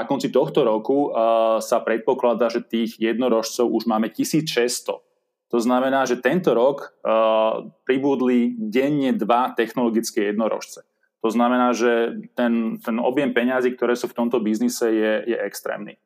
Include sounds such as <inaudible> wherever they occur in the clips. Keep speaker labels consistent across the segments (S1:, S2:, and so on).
S1: na konci tohto roku sa predpokladá, že tých jednorožcov už máme 1600. To znamená, že tento rok pribudli denne dva technologické jednorožce. To znamená, že ten, ten objem peňazí, ktoré sú v tomto biznise, je, je extrémny.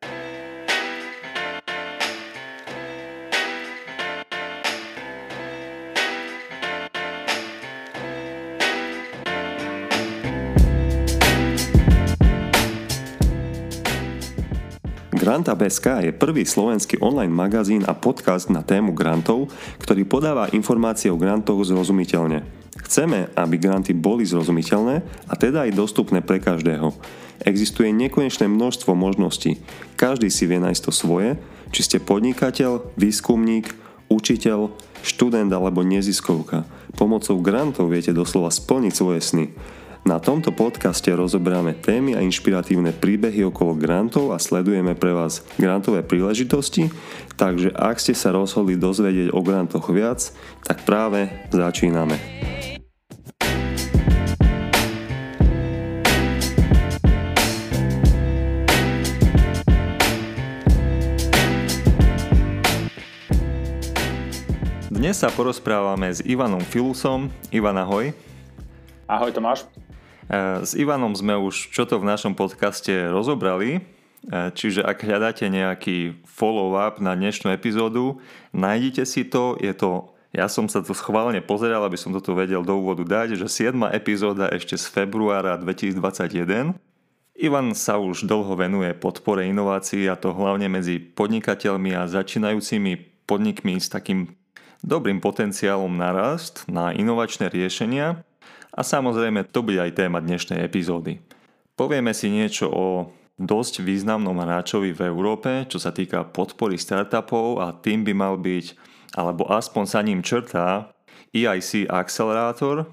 S2: Granta.sk je prvý slovenský online magazín a podcast na tému grantov, ktorý podáva informácie o grantoch zrozumiteľne. Chceme, aby granty boli zrozumiteľné a teda aj dostupné pre každého. Existuje nekonečné množstvo možností. Každý si vie nájsť to svoje, či ste podnikateľ, výskumník, učiteľ, študent alebo neziskovka. Pomocou grantov viete doslova splniť svoje sny. Na tomto podcaste rozoberáme témy a inšpiratívne príbehy okolo grantov a sledujeme pre vás grantové príležitosti, takže ak ste sa rozhodli dozvedieť o grantoch viac, tak práve začíname. Dnes sa porozprávame s Ivanom Filusom. Ivan, ahoj.
S1: Ahoj Tomáš.
S2: E, s Ivanom sme už čo to v našom podcaste rozobrali, e, čiže ak hľadáte nejaký follow-up na dnešnú epizódu, nájdite si to, je to ja som sa to schválne pozeral, aby som toto vedel do úvodu dať, že 7. epizóda ešte z februára 2021. Ivan sa už dlho venuje podpore inovácií a to hlavne medzi podnikateľmi a začínajúcimi podnikmi s takým dobrým potenciálom na rast, na inovačné riešenia a samozrejme, to bude aj téma dnešnej epizódy. Povieme si niečo o dosť významnom hráčovi v Európe, čo sa týka podpory startupov a tým by mal byť, alebo aspoň sa ním črtá, EIC Accelerator,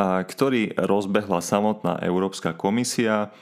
S2: a ktorý rozbehla samotná Európska komisia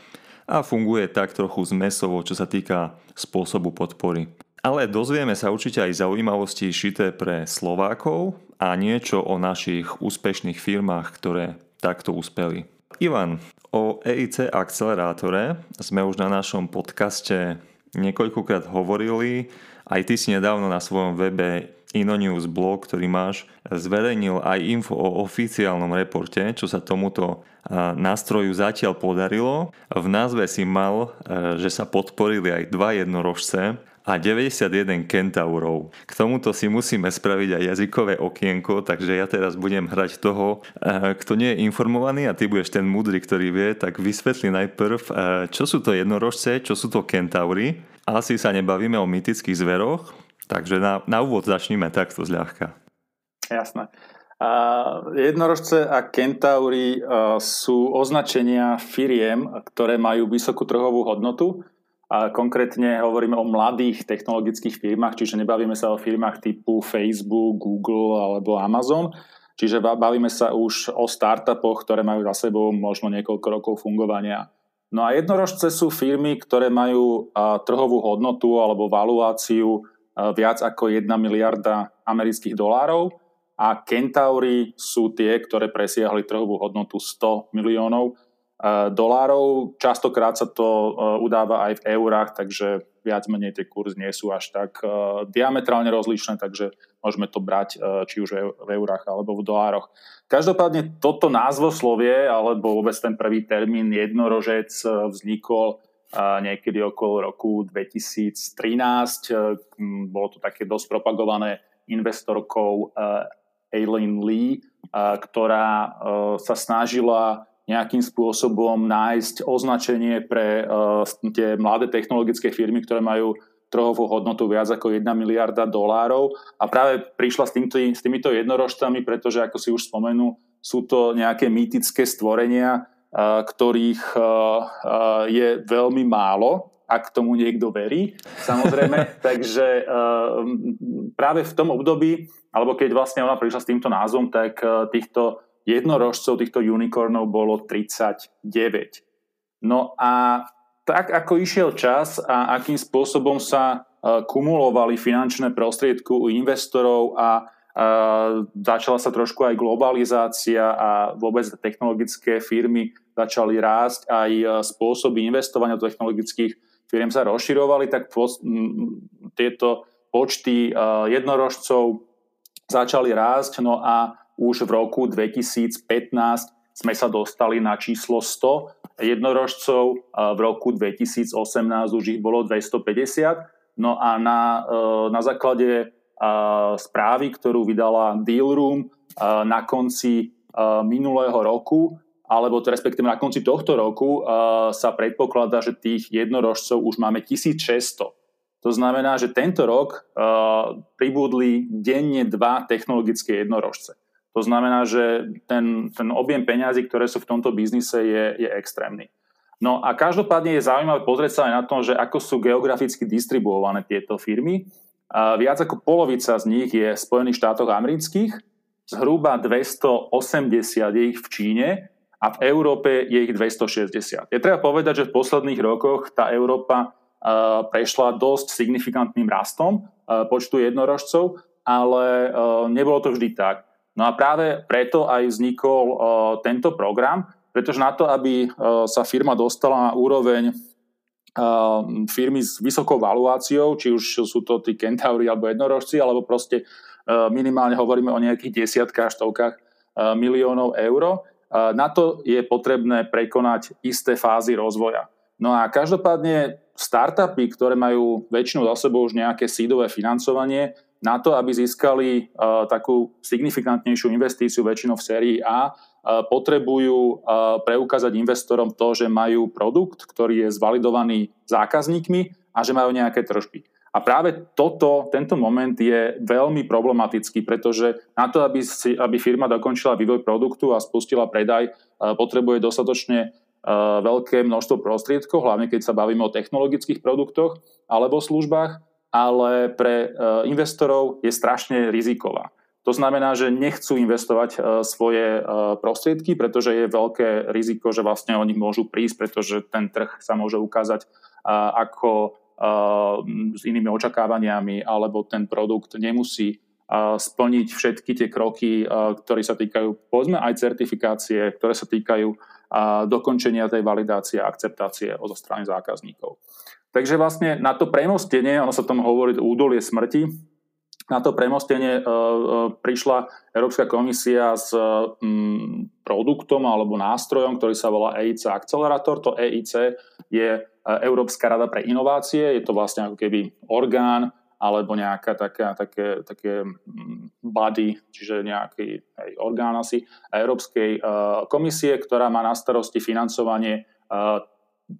S2: a funguje tak trochu zmesovo, čo sa týka spôsobu podpory. Ale dozvieme sa určite aj zaujímavosti šité pre Slovákov a niečo o našich úspešných firmách, ktoré takto uspeli. Ivan, o EIC akcelerátore sme už na našom podcaste niekoľkokrát hovorili. Aj ty si nedávno na svojom webe InnoNews blog, ktorý máš, zverejnil aj info o oficiálnom reporte, čo sa tomuto nástroju zatiaľ podarilo. V názve si mal, že sa podporili aj dva jednorožce a 91 kentaurov. K tomuto si musíme spraviť aj jazykové okienko, takže ja teraz budem hrať toho, eh, kto nie je informovaný a ty budeš ten múdry, ktorý vie, tak vysvetli najprv, eh, čo sú to jednorožce, čo sú to kentaury. Asi sa nebavíme o mytických zveroch, takže na, na úvod začníme takto zľahka.
S1: Jasné. A jednorožce a kentaury uh, sú označenia firiem, ktoré majú vysokú trhovú hodnotu a konkrétne hovoríme o mladých technologických firmách, čiže nebavíme sa o firmách typu Facebook, Google alebo Amazon, čiže bavíme sa už o startupoch, ktoré majú za sebou možno niekoľko rokov fungovania. No a jednorožce sú firmy, ktoré majú trhovú hodnotu alebo valuáciu viac ako 1 miliarda amerických dolárov. A Kentaury sú tie, ktoré presiahli trhovú hodnotu 100 miliónov dolárov. Častokrát sa to e, udáva aj v eurách, takže viac menej tie kurzy nie sú až tak e, diametrálne rozlišné, takže môžeme to brať či už v eurách alebo v dolároch. Každopádne toto názvoslovie alebo vôbec ten prvý termín jednorožec vznikol niekedy okolo roku 2013. Bolo to také dosť propagované investorkou Aileen Lee, ktorá sa snažila nejakým spôsobom nájsť označenie pre uh, tie mladé technologické firmy, ktoré majú trhovú hodnotu viac ako 1 miliarda dolárov a práve prišla s, týmto, s týmito jednorožcami, pretože ako si už spomenú, sú to nejaké mýtické stvorenia, uh, ktorých uh, je veľmi málo, ak tomu niekto verí, samozrejme. <laughs> Takže práve v tom období, alebo keď vlastne ona prišla s týmto názvom, tak týchto jednorožcov týchto unicornov bolo 39. No a tak ako išiel čas a akým spôsobom sa e, kumulovali finančné prostriedky u investorov a, a začala sa trošku aj globalizácia a vôbec technologické firmy začali rásť, aj e, spôsoby investovania do technologických firiem sa rozširovali, tak tieto počty jednorožcov začali rásť, no a už v roku 2015 sme sa dostali na číslo 100 jednorožcov, v roku 2018 už ich bolo 250. No a na, na základe správy, ktorú vydala Dealroom na konci minulého roku, alebo to respektíve na konci tohto roku sa predpokladá, že tých jednorožcov už máme 1600. To znamená, že tento rok pribudli denne dva technologické jednorožce. To znamená, že ten, ten objem peňazí, ktoré sú v tomto biznise, je, je extrémny. No a každopádne je zaujímavé pozrieť sa aj na to, že ako sú geograficky distribuované tieto firmy. Uh, viac ako polovica z nich je v Spojených štátoch amerických, zhruba 280 je ich v Číne a v Európe je ich 260. Je treba povedať, že v posledných rokoch tá Európa uh, prešla dosť signifikantným rastom uh, počtu jednorožcov, ale uh, nebolo to vždy tak. No a práve preto aj vznikol tento program, pretože na to, aby sa firma dostala na úroveň firmy s vysokou valuáciou, či už sú to tí kentaury alebo jednorožci, alebo proste minimálne hovoríme o nejakých desiatkách, stovkách miliónov eur, na to je potrebné prekonať isté fázy rozvoja. No a každopádne startupy, ktoré majú väčšinou za sebou už nejaké sídové financovanie, na to, aby získali uh, takú signifikantnejšiu investíciu väčšinou v sérii A, uh, potrebujú uh, preukázať investorom to, že majú produkt, ktorý je zvalidovaný zákazníkmi a že majú nejaké tržby. A práve toto, tento moment je veľmi problematický, pretože na to, aby, si, aby firma dokončila vývoj produktu a spustila predaj, e, potrebuje dostatočne e, veľké množstvo prostriedkov, hlavne keď sa bavíme o technologických produktoch alebo službách, ale pre e, investorov je strašne riziková. To znamená, že nechcú investovať svoje prostriedky, pretože je veľké riziko, že vlastne oni môžu prísť, pretože ten trh sa môže ukázať ako s inými očakávaniami, alebo ten produkt nemusí splniť všetky tie kroky, ktoré sa týkajú, povedzme, aj certifikácie, ktoré sa týkajú dokončenia tej validácie a akceptácie zo strany zákazníkov. Takže vlastne na to premostenie, ono sa tomu hovorí údolie smrti, na to premostenie e, e, prišla Európska komisia s mm, produktom alebo nástrojom, ktorý sa volá EIC Accelerator. To EIC je Európska rada pre inovácie, je to vlastne ako keby orgán alebo nejaká taká, také, také mm, body, čiže nejaký hej, orgán asi Európskej uh, komisie, ktorá má na starosti financovanie uh,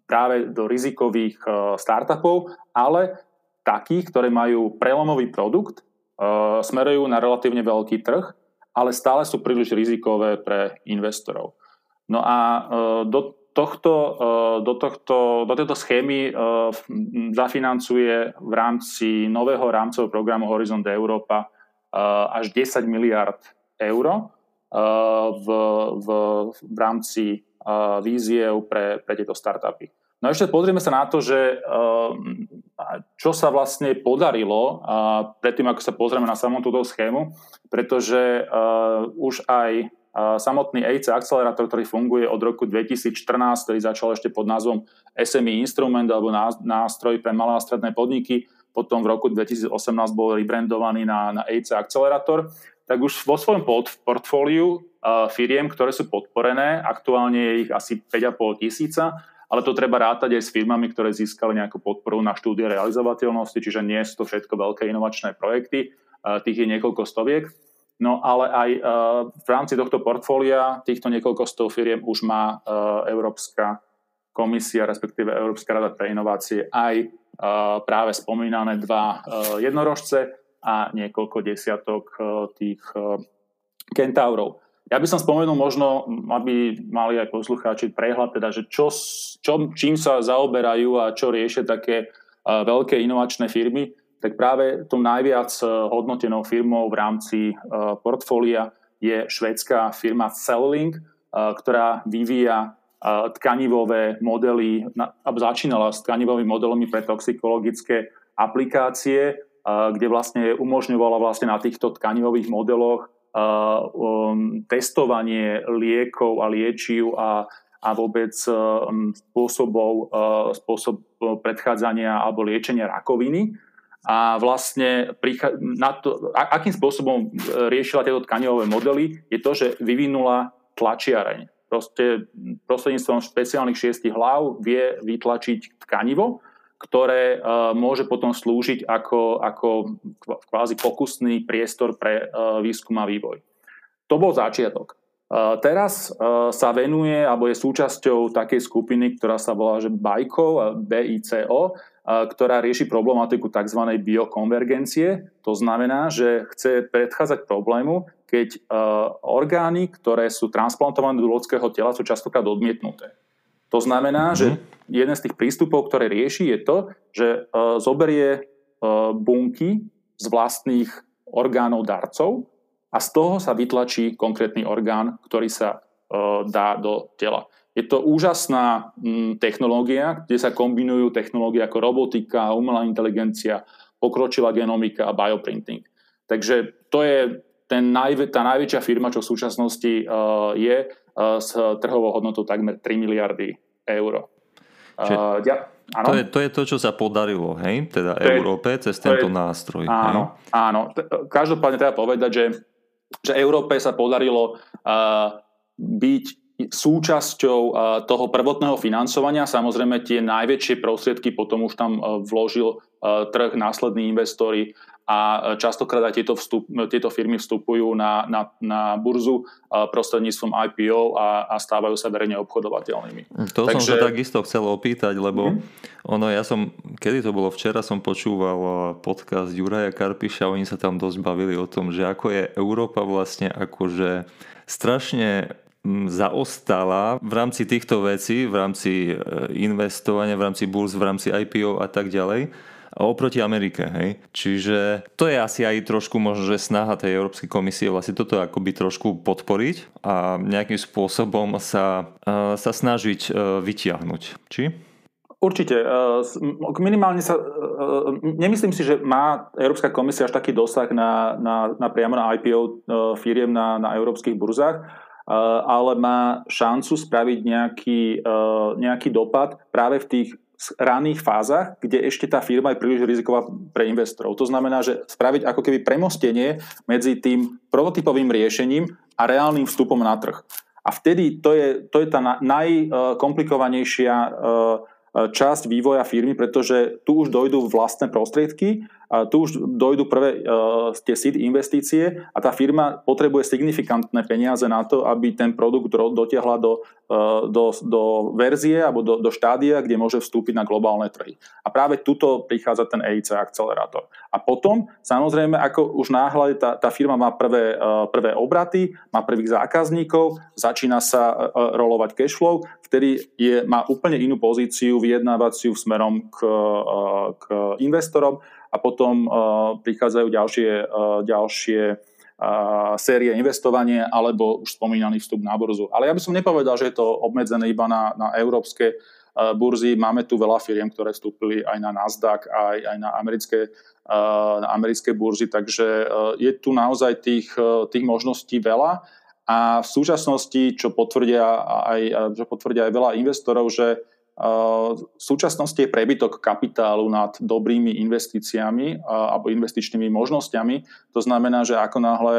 S1: práve do rizikových uh, startupov, ale takých, ktoré majú prelomový produkt, uh, smerujú na relatívne veľký trh, ale stále sú príliš rizikové pre investorov. No a uh, do tohto, do, tohto, do tejto schémy zafinancuje v rámci nového rámcového programu Horizont Európa až 10 miliard eur v, v, v rámci víziev pre, pre tieto startupy. No a ešte pozrieme sa na to, že čo sa vlastne podarilo predtým, ako sa pozrieme na samotnú túto schému, pretože už aj samotný EIC akcelerátor, ktorý funguje od roku 2014, ktorý začal ešte pod názvom SME Instrument alebo nástroj pre malé a stredné podniky, potom v roku 2018 bol rebrandovaný na, na EIC akcelerátor, tak už vo svojom portfóliu firiem, ktoré sú podporené, aktuálne je ich asi 5,5 tisíca, ale to treba rátať aj s firmami, ktoré získali nejakú podporu na štúdie realizovateľnosti, čiže nie sú to všetko veľké inovačné projekty, tých je niekoľko stoviek. No ale aj v rámci tohto portfólia týchto niekoľko stov firiem už má Európska komisia, respektíve Európska rada pre inovácie aj práve spomínané dva jednorožce a niekoľko desiatok uh, tých uh, kentaurov. Ja by som spomenul možno, aby mali aj poslucháči prehľad, teda, že čo, čo, čím sa zaoberajú a čo riešia také uh, veľké inovačné firmy tak práve tou najviac hodnotenou firmou v rámci portfólia je švedská firma Cellink, ktorá vyvíja tkanivové modely, začínala s tkanivovými modelmi pre toxikologické aplikácie, kde vlastne umožňovala vlastne na týchto tkanivových modeloch um, testovanie liekov a liečiv a a vôbec spôsobov, spôsob predchádzania alebo liečenia rakoviny. A vlastne na to, akým spôsobom riešila tieto tkanivové modely, je to, že vyvinula tlačiareň. Proste prostredníctvom špeciálnych šiestich hlav vie vytlačiť tkanivo, ktoré uh, môže potom slúžiť ako, ako kvázi pokusný priestor pre uh, výskum a vývoj. To bol začiatok. Uh, teraz sa venuje, alebo je súčasťou takej skupiny, ktorá sa volá že BICO, BICO, ktorá rieši problematiku tzv. biokonvergencie. To znamená, že chce predchádzať problému, keď orgány, ktoré sú transplantované do ľudského tela, sú častokrát odmietnuté. To znamená, mm-hmm. že mhm. jeden z tých prístupov, ktoré rieši, je to, že uh, zoberie uh, bunky z vlastných orgánov darcov a z toho sa vytlačí konkrétny orgán, ktorý sa uh, dá do tela. Je to úžasná m, technológia, kde sa kombinujú technológie ako robotika, umelá inteligencia, pokročilá genomika a bioprinting. Takže to je ten najvä, tá najväčšia firma, čo v súčasnosti uh, je, uh, s trhovou hodnotou takmer 3 miliardy eur.
S2: Uh, ja, to, je, to je to, čo sa podarilo, hej? Teda to Európe je, cez tento je, nástroj.
S1: Áno, hej? áno. Každopádne treba povedať, že, že Európe sa podarilo uh, byť súčasťou toho prvotného financovania. Samozrejme tie najväčšie prostriedky potom už tam vložil trh, následní investori a častokrát aj tieto, vstup, tieto firmy vstupujú na, na, na burzu prostredníctvom IPO a, a stávajú sa verejne obchodovateľnými.
S2: To Takže... som sa takisto chcel opýtať, lebo mm-hmm. ono, ja som, kedy to bolo včera, som počúval podcast Juraja Karpiša, oni sa tam dosť bavili o tom, že ako je Európa vlastne akože strašne zaostala v rámci týchto vecí, v rámci e, investovania, v rámci burz, v rámci IPO a tak ďalej oproti Amerike. Hej? Čiže to je asi aj trošku možno, že snaha tej Európskej komisie vlastne toto akoby trošku podporiť a nejakým spôsobom sa, sa snažiť e, vytiahnuť. Či?
S1: Určite. E, minimálne sa... E, nemyslím si, že má Európska komisia až taký dosah na, na, na priamo na IPO firiem na, na európskych burzách, ale má šancu spraviť nejaký, nejaký dopad práve v tých ranných fázach, kde ešte tá firma je príliš riziková pre investorov. To znamená, že spraviť ako keby premostenie medzi tým prototypovým riešením a reálnym vstupom na trh. A vtedy to je, to je tá najkomplikovanejšia časť vývoja firmy, pretože tu už dojdú vlastné prostriedky tu už dojdú prvé uh, tie seed investície a tá firma potrebuje signifikantné peniaze na to, aby ten produkt dotiahla do, uh, do, do verzie alebo do, do štádia, kde môže vstúpiť na globálne trhy. A práve tuto prichádza ten EIC akcelerátor. A potom, samozrejme, ako už náhle tá, tá firma má prvé, uh, prvé obraty, má prvých zákazníkov, začína sa rolovať cash flow, vtedy je, má úplne inú pozíciu vyjednávaciu smerom k, k investorom a potom uh, prichádzajú ďalšie, uh, ďalšie uh, série investovanie alebo už spomínaný vstup na burzu. Ale ja by som nepovedal, že je to obmedzené iba na, na európske burzy. Máme tu veľa firiem, ktoré vstúpili aj na Nasdaq, aj, aj na americké na americké burzy, takže je tu naozaj tých, tých možností veľa a v súčasnosti, čo potvrdia aj, čo potvrdia aj veľa investorov, že v súčasnosti je prebytok kapitálu nad dobrými investíciami alebo investičnými možnosťami. To znamená, že ako náhle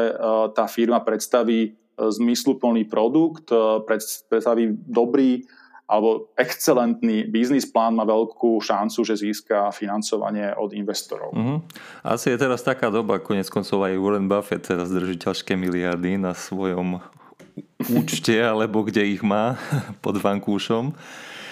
S1: tá firma predstaví e, zmysluplný produkt, predstaví dobrý alebo excelentný biznis plán má veľkú šancu, že získa financovanie od investorov.
S2: Uh-huh. Asi je teraz taká doba, konec koncov aj Warren Buffett teraz drží ťažké miliardy na svojom účte, alebo kde ich má <laughs> pod vankúšom.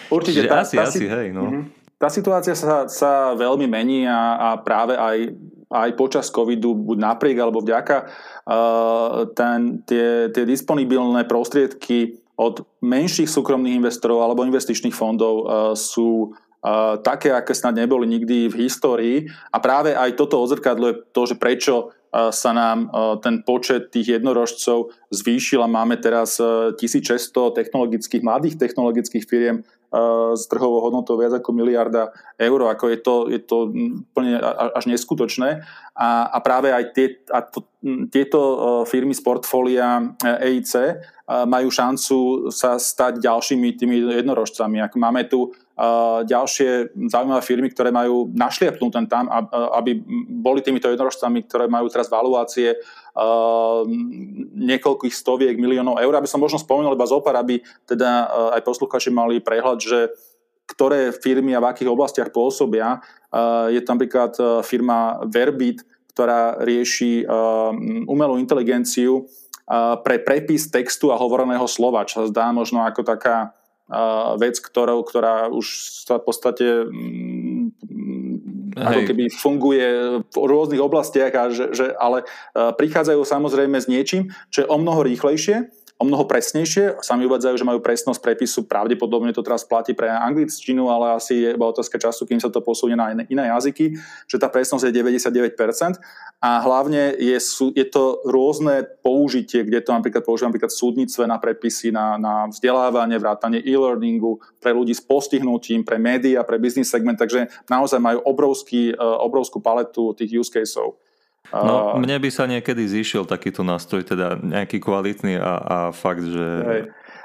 S1: Určite.
S2: tá, asi, tá, asi, hej, no.
S1: Mhm. Tá situácia sa, sa veľmi mení a, a práve aj, aj počas covidu, buď napriek alebo vďaka, uh, ten, tie, tie disponibilné prostriedky od menších súkromných investorov alebo investičných fondov uh, sú uh, také, aké snad neboli nikdy v histórii. A práve aj toto odzrkadľuje to, že prečo sa nám ten počet tých jednorožcov zvýšil a máme teraz 1600 technologických, mladých technologických firiem s trhovou hodnotou viac ako miliarda eur, ako je to, je to úplne až neskutočné. A, a práve aj tie, a to, tieto firmy z portfólia EIC majú šancu sa stať ďalšími tými jednorožcami. Ak máme tu ďalšie zaujímavé firmy, ktoré majú našliapnúť ten tam, aby boli týmito jednorožcami, ktoré majú teraz valuácie niekoľkých stoviek miliónov eur. Aby som možno spomenul iba zopár, aby teda aj posluchači mali prehľad, že ktoré firmy a v akých oblastiach pôsobia. Je tam napríklad firma Verbit, ktorá rieši umelú inteligenciu pre prepis textu a hovoreného slova, čo sa zdá možno ako taká vec, ktorou, ktorá už sa v podstate mm, ako keby funguje v rôznych oblastiach, a že, že, ale prichádzajú samozrejme s niečím, čo je o mnoho rýchlejšie o mnoho presnejšie. Sami uvádzajú, že majú presnosť prepisu, pravdepodobne to teraz platí pre angličtinu, ale asi je iba otázka času, kým sa to posunie na iné jazyky, že tá presnosť je 99% a hlavne je, je to rôzne použitie, kde to napríklad používam napríklad súdnictve na prepisy, na, na vzdelávanie, vrátanie e-learningu, pre ľudí s postihnutím, pre médiá, pre business segment, takže naozaj majú obrovský, e, obrovskú paletu tých use caseov.
S2: No, mne by sa niekedy zišiel takýto nástroj, teda nejaký kvalitný a, a fakt, že hej.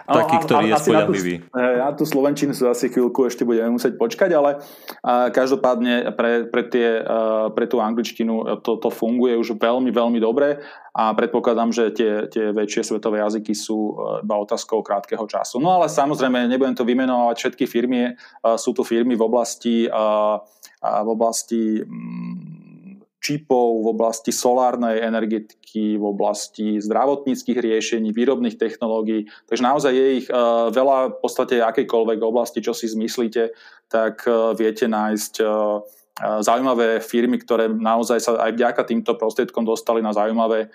S2: taký, ktorý je spoľahlivý.
S1: Na tú, tú Slovenčinu sa asi chvíľku ešte budeme musieť počkať, ale a, každopádne pre, pre, tie, a, pre tú angličtinu to, to funguje už veľmi, veľmi dobre a predpokladám, že tie, tie väčšie svetové jazyky sú iba otázkou krátkeho času. No ale samozrejme, nebudem to vymenovať všetky firmy, sú tu firmy v oblasti, a, v oblasti mm, čipov v oblasti solárnej energetiky, v oblasti zdravotníckých riešení, výrobných technológií. Takže naozaj je ich e, veľa v podstate akejkoľvek oblasti, čo si zmyslíte, tak e, viete nájsť e, zaujímavé firmy, ktoré naozaj sa aj vďaka týmto prostriedkom dostali na zaujímavé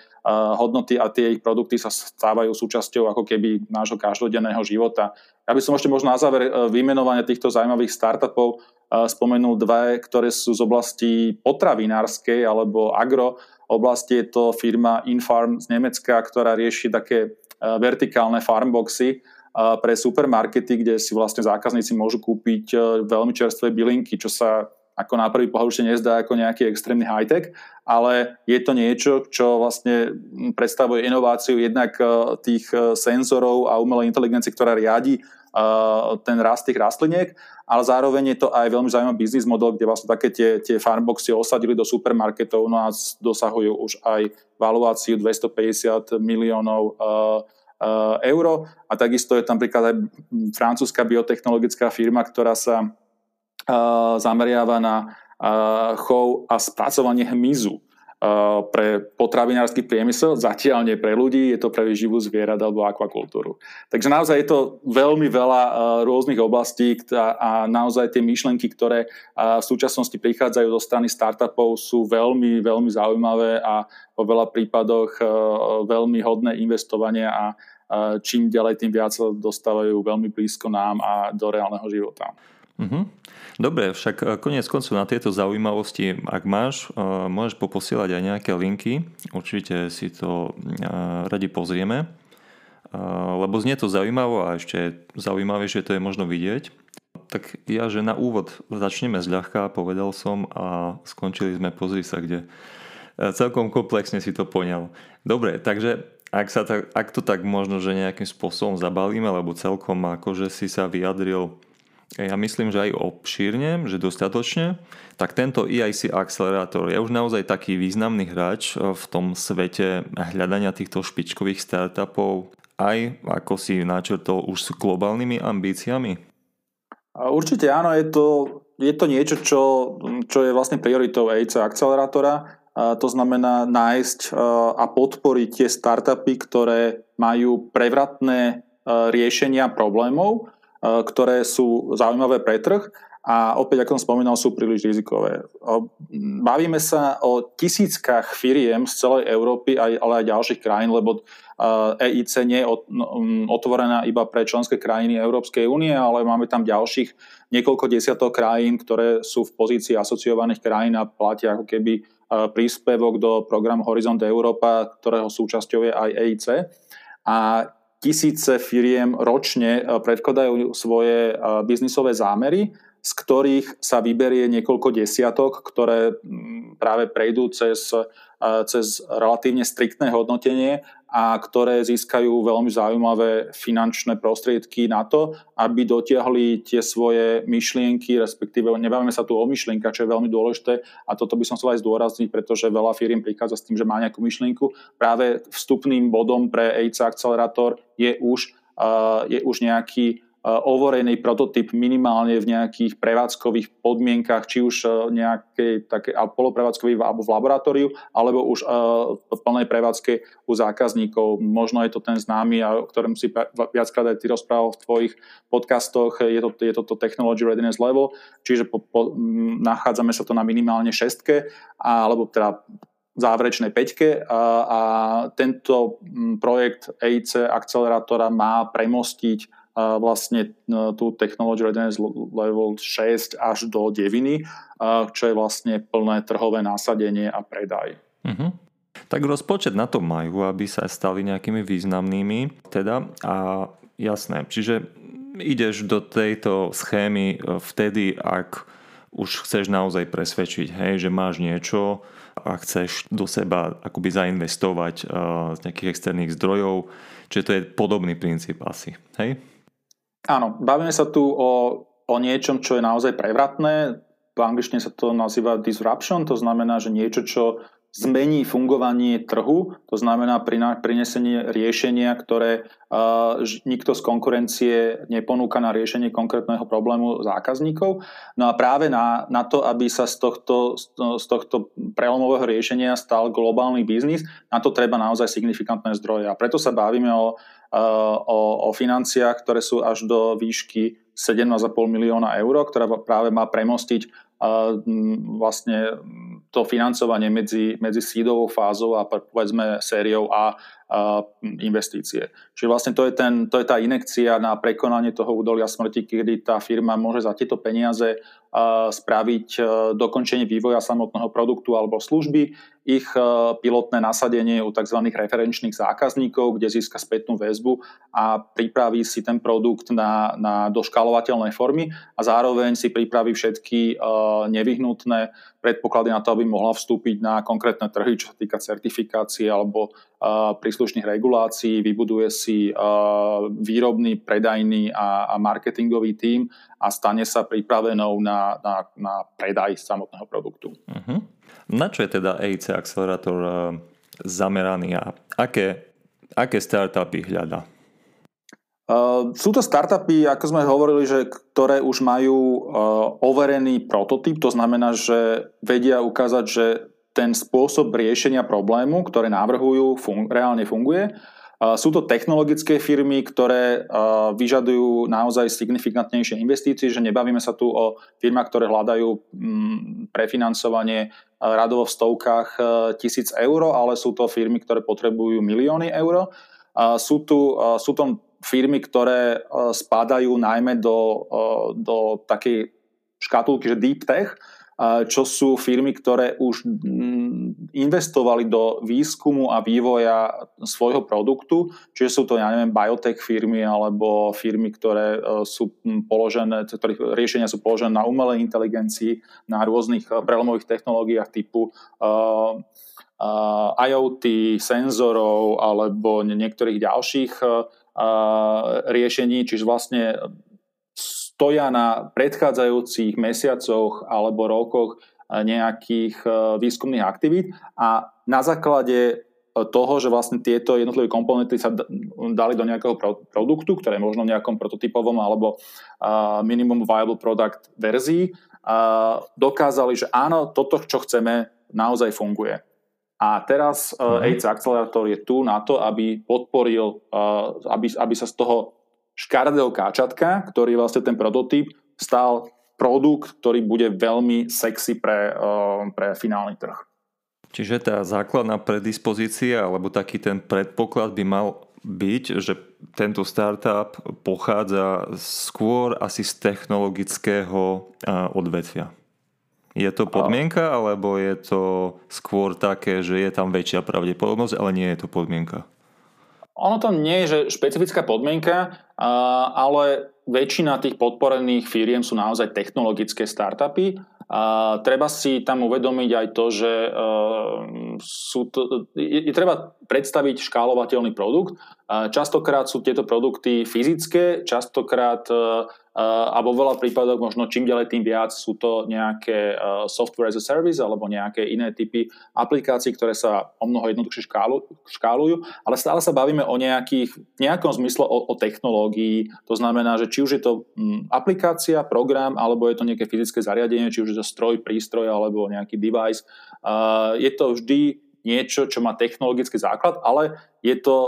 S1: hodnoty a tie ich produkty sa stávajú súčasťou ako keby nášho každodenného života. Ja by som ešte možno na záver vymenovania týchto zaujímavých startupov spomenul dve, ktoré sú z oblasti potravinárskej alebo agro oblasti. Je to firma Infarm z Nemecka, ktorá rieši také e, vertikálne farmboxy e, pre supermarkety, kde si vlastne zákazníci môžu kúpiť e, veľmi čerstvé bylinky, čo sa ako na prvý pohľad už nezdá ako nejaký extrémny high-tech, ale je to niečo, čo vlastne predstavuje inováciu jednak tých senzorov a umelej inteligencie, ktorá riadi ten rast tých rastliniek, ale zároveň je to aj veľmi zaujímavý biznis model, kde vlastne také tie, tie farmboxy osadili do supermarketov no a dosahujú už aj valuáciu 250 miliónov uh, uh, eur. A takisto je tam napríklad aj francúzska biotechnologická firma, ktorá sa zameriava na chov a spracovanie hmyzu pre potravinársky priemysel, zatiaľ nie pre ľudí, je to pre výživu zvierat alebo akvakultúru. Takže naozaj je to veľmi veľa rôznych oblastí a naozaj tie myšlenky, ktoré v súčasnosti prichádzajú do strany startupov sú veľmi, veľmi zaujímavé a vo veľa prípadoch veľmi hodné investovania a čím ďalej, tým viac dostávajú veľmi blízko nám a do reálneho života.
S2: Mm-hmm. Dobre, však e, konec koncov na tieto zaujímavosti, ak máš, e, môžeš poposielať aj nejaké linky. Určite si to e, radi pozrieme, lebo znie to zaujímavo a ešte zaujímavejšie to je možno vidieť. Tak ja, že na úvod začneme zľahka, povedal som a skončili sme, pozri sa, kde celkom komplexne si to poňal. Dobre, takže ak, sa tak, ak to tak možno, že nejakým spôsobom zabalíme, lebo celkom akože si sa vyjadril ja myslím, že aj obšírne, že dostatočne, tak tento EIC akcelerátor je už naozaj taký významný hráč v tom svete hľadania týchto špičkových startupov, aj ako si načrtol už s globálnymi ambíciami?
S1: Určite áno, je to, je to niečo, čo, čo je vlastne prioritou EIC akcelerátora. To znamená nájsť a podporiť tie startupy, ktoré majú prevratné riešenia problémov, E, ktoré sú zaujímavé pre trh a opäť, ako som spomínal, sú príliš rizikové. Bavíme sa o tisíckach firiem z celej Európy, ale aj ďalších krajín, lebo EIC e nie je no, otvorená iba pre členské krajiny Európskej únie, ale máme tam ďalších niekoľko desiatok krajín, ktoré sú v pozícii asociovaných krajín a platia ako keby e, príspevok do programu Horizont Európa, ktorého súčasťou je aj EIC. A tisíce firiem ročne predkladajú svoje biznisové zámery z ktorých sa vyberie niekoľko desiatok, ktoré mm, práve prejdú cez, cez relatívne striktné hodnotenie a ktoré získajú veľmi zaujímavé finančné prostriedky na to, aby dotiahli tie svoje myšlienky, respektíve nebavíme sa tu o myšlienkach, čo je veľmi dôležité a toto by som chcel aj zdôrazniť, pretože veľa firiem prichádza s tým, že má nejakú myšlienku. Práve vstupným bodom pre AIDS Accelerator je už, je už nejaký overený prototyp minimálne v nejakých prevádzkových podmienkach, či už e, nejakej také poloprevádzkovej alebo v laboratóriu, alebo už e, v plnej prevádzke u zákazníkov. Možno je to ten známy, o ktorom si viackrát aj ty rozprával v tvojich podcastoch, je to, je to, to Technology Readiness Level, čiže po, po, nachádzame sa to na minimálne šestke, alebo teda záverečnej peťke a, a tento projekt EIC akcelerátora má premostiť vlastne no, tú Technology Readiness Level 6 až do deviny, čo je vlastne plné trhové násadenie a predaj. Uh-huh.
S2: Tak rozpočet na to majú, aby sa stali nejakými významnými. Teda a jasné, čiže ideš do tejto schémy e, vtedy, ak už chceš naozaj presvedčiť, hej, že máš niečo a chceš do seba akoby zainvestovať uh, z nejakých externých zdrojov, čiže to je podobný princíp asi, hej?
S1: Áno, bavíme sa tu o, o niečom, čo je naozaj prevratné. V angličtine sa to nazýva disruption, to znamená, že niečo, čo zmení fungovanie trhu, to znamená prinesenie riešenia, ktoré nikto z konkurencie neponúka na riešenie konkrétneho problému zákazníkov. No a práve na, na to, aby sa z tohto, z tohto prelomového riešenia stal globálny biznis, na to treba naozaj signifikantné zdroje. A preto sa bavíme o o, o financiách, ktoré sú až do výšky 17,5 milióna eur, ktorá práve má premostiť vlastne to financovanie medzi, medzi sídovou fázou a povedzme sériou A investície. Čiže vlastne to je, ten, to je tá inekcia na prekonanie toho údolia smrti, kedy tá firma môže za tieto peniaze spraviť dokončenie vývoja samotného produktu alebo služby, ich pilotné nasadenie u tzv. referenčných zákazníkov, kde získa spätnú väzbu a pripraví si ten produkt na, na doškalovateľné formy a zároveň si pripraví všetky nevyhnutné predpoklady na to, aby mohla vstúpiť na konkrétne trhy, čo sa týka certifikácie alebo príslušných regulácií, vybuduje si výrobný, predajný a marketingový tím a stane sa pripravenou na, na, na predaj samotného produktu. Uh-huh.
S2: Na čo je teda EIC akcelerátor uh, zameraný a aké, aké startupy hľada?
S1: Uh, sú to startupy, ako sme hovorili, že, ktoré už majú uh, overený prototyp, to znamená, že vedia ukázať, že ten spôsob riešenia problému, ktoré navrhujú, fun- reálne funguje sú to technologické firmy, ktoré vyžadujú naozaj signifikantnejšie investície, že nebavíme sa tu o firmách, ktoré hľadajú mm, prefinancovanie radovo v stovkách tisíc eur, ale sú to firmy, ktoré potrebujú milióny eur. Sú tu, sú to firmy, ktoré spadajú najmä do, do takej škatulky, že deep tech, čo sú firmy, ktoré už mm, investovali do výskumu a vývoja svojho produktu, čiže sú to, ja neviem, biotech firmy alebo firmy, ktoré e, sú položené, ktorých riešenia sú položené na umelej inteligencii, na rôznych e, prelomových technológiách typu uh, IoT, senzorov alebo niektorých ďalších riešení, čiže vlastne stoja na predchádzajúcich mesiacoch alebo rokoch eh, nejakých eh, výskumných aktivít a na základe eh, toho, že vlastne tieto jednotlivé komponenty sa dali do nejakého produktu, ktoré je možno v nejakom prototypovom alebo minimum viable product verzii, dokázali, že áno, toto, čo chceme, naozaj funguje. A teraz AIDS Accelerator je tu na to, aby podporil, aby, aby sa z toho škaredého káčatka, ktorý vlastne ten prototyp stal produkt, ktorý bude veľmi sexy pre, eh, pre finálny trh.
S2: Čiže tá základná predispozícia alebo taký ten predpoklad by mal byť, že tento startup pochádza skôr asi z technologického eh, odvetvia. Je to podmienka, alebo je to skôr také, že je tam väčšia pravdepodobnosť, ale nie je to podmienka?
S1: Ono to nie je že špecifická podmienka, ale väčšina tých podporených firiem sú naozaj technologické startupy. A treba si tam uvedomiť aj to, že sú to, je, je treba predstaviť škálovateľný produkt. Častokrát sú tieto produkty fyzické, častokrát a vo veľa prípadoch možno čím ďalej tým viac sú to nejaké software as a service alebo nejaké iné typy aplikácií, ktoré sa o mnoho jednoduchšie škálu, škálujú, ale stále sa bavíme o nejakých, nejakom zmysle o, o technológii. To znamená, že či už je to mm, aplikácia, program, alebo je to nejaké fyzické zariadenie, či už je to stroj, prístroj alebo nejaký device. Je to vždy niečo, čo má technologický základ, ale je to,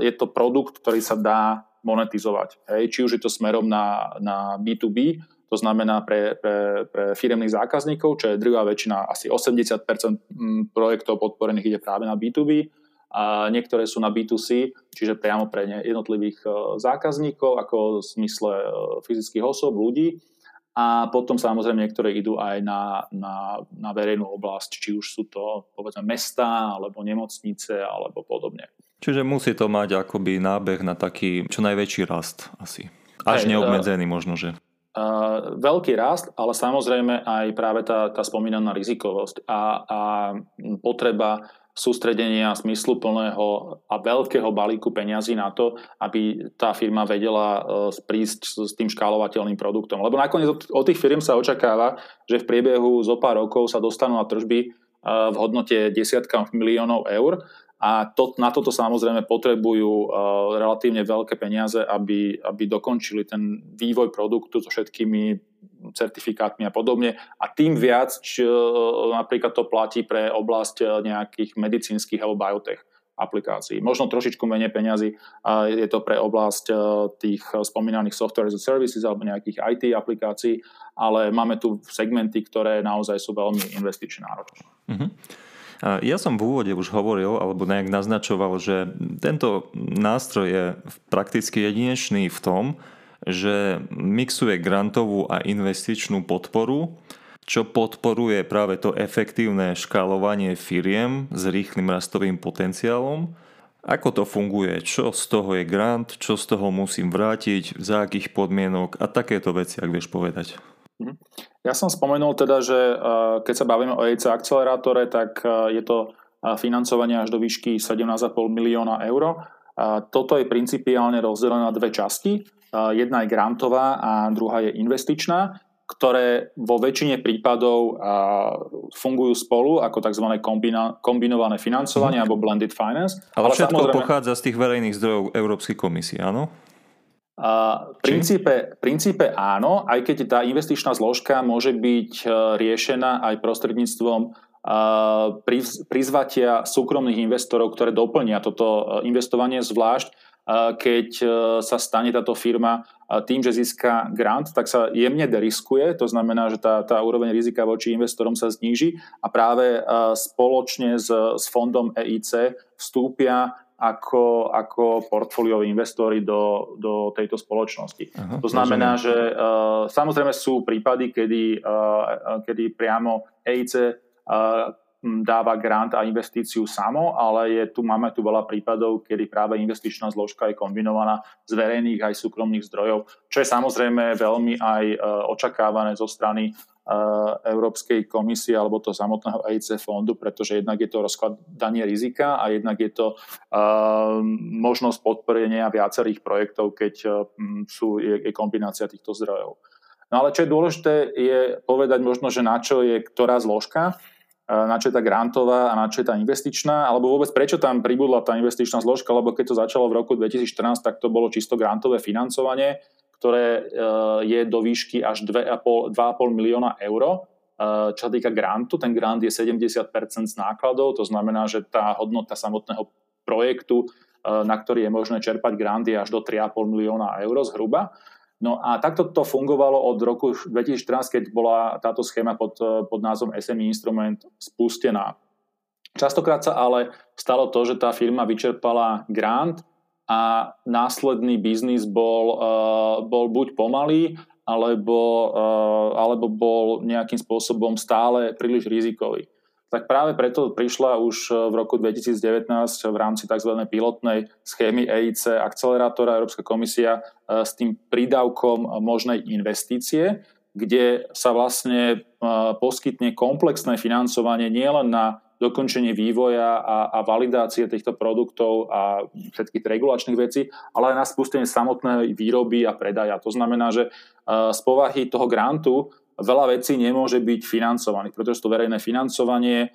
S1: je to produkt, ktorý sa dá monetizovať. Hej? Či už je to smerom na, na B2B, to znamená pre, pre, pre firemných zákazníkov, čo je druhá väčšina, asi 80% mm, projektov podporených ide práve na B2B, a niektoré sú na B2C, čiže priamo pre jednotlivých e, zákazníkov, ako v zmysle e, fyzických osob, ľudí. A potom samozrejme niektoré idú aj na, na, na verejnú oblasť, či už sú to povedzme mesta, alebo nemocnice, alebo podobne.
S2: Čiže musí to mať akoby nábeh na taký čo najväčší rast asi. Až Hej, neobmedzený možno, že.
S1: Uh, veľký rast, ale samozrejme aj práve tá, tá spomínaná rizikovosť a, a potreba sústredenia smysluplného a veľkého balíku peňazí na to, aby tá firma vedela uh, prísť s tým škálovateľným produktom. Lebo nakoniec od, tých firm sa očakáva, že v priebehu zo pár rokov sa dostanú na tržby uh, v hodnote desiatkách miliónov eur a to, na toto samozrejme potrebujú uh, relatívne veľké peniaze, aby, aby dokončili ten vývoj produktu so všetkými certifikátmi a podobne. A tým viac, či, uh, napríklad to platí pre oblasť uh, nejakých medicínskych alebo biotech aplikácií. Možno trošičku menej peňazí je to pre oblasť uh, tých spomínaných software as a services alebo nejakých IT aplikácií, ale máme tu segmenty, ktoré naozaj sú veľmi investične náročné. Mm-hmm.
S2: Ja som v úvode už hovoril, alebo nejak naznačoval, že tento nástroj je prakticky jedinečný v tom, že mixuje grantovú a investičnú podporu, čo podporuje práve to efektívne škálovanie firiem s rýchlým rastovým potenciálom. Ako to funguje? Čo z toho je grant? Čo z toho musím vrátiť? Za akých podmienok? A takéto veci, ak vieš povedať.
S1: Mhm. Ja som spomenul teda, že keď sa bavíme o EIC akcelerátore, tak je to financovanie až do výšky 17,5 milióna eur. Toto je principiálne rozdelené na dve časti. Jedna je grantová a druhá je investičná ktoré vo väčšine prípadov fungujú spolu ako tzv. kombinované financovanie mm. alebo blended finance.
S2: Ale, Ale všetko samozrejme... pochádza z tých verejných zdrojov Európskej komisie, áno?
S1: V princípe, princípe áno, aj keď tá investičná zložka môže byť e, riešená aj prostredníctvom e, prizvatia súkromných investorov, ktoré doplnia toto e, investovanie, zvlášť keď sa stane táto firma tým, že získa grant, tak sa jemne deriskuje, to znamená, že tá, tá úroveň rizika voči investorom sa zníži a práve spoločne s, s fondom EIC vstúpia ako, ako portfólioví investori do, do tejto spoločnosti. Aha, to znamená, rozumiem. že uh, samozrejme sú prípady, kedy, uh, kedy priamo EIC uh, dáva grant a investíciu samo, ale je tu, máme tu veľa prípadov, kedy práve investičná zložka je kombinovaná z verejných aj súkromných zdrojov, čo je samozrejme veľmi aj očakávané zo strany Európskej komisie alebo to samotného EIC fondu, pretože jednak je to rozkladanie rizika a jednak je to možnosť podporenia viacerých projektov, keď sú, je kombinácia týchto zdrojov. No ale čo je dôležité, je povedať možno, že na čo je ktorá zložka, na čo je tá grantová a na čo je tá investičná, alebo vôbec prečo tam pribudla tá investičná zložka, lebo keď to začalo v roku 2014, tak to bolo čisto grantové financovanie, ktoré eh, je do výšky až 2,5, 2,5 milióna eur. Eh, čo sa týka grantu, ten grant je 70% z nákladov, to znamená, že tá hodnota samotného projektu, na ktorý je možné čerpať grant, je až do 3,5 milióna eur zhruba. No a takto to fungovalo od roku 2014, keď bola táto schéma pod, pod názvom SME Instrument spustená. Častokrát sa ale stalo to, že tá firma vyčerpala grant, a následný biznis bol, uh, bol buď pomalý, alebo, uh, alebo bol nejakým spôsobom stále príliš rizikový. Tak práve preto prišla už v roku 2019 v rámci tzv. pilotnej schémy EIC akcelerátora Európska komisia s tým prídavkom možnej investície, kde sa vlastne poskytne komplexné financovanie nielen na dokončenie vývoja a, a validácie týchto produktov a všetkých regulačných vecí, ale aj na spustenie samotnej výroby a predaja. To znamená, že z povahy toho grantu veľa vecí nemôže byť financovaných, pretože to verejné financovanie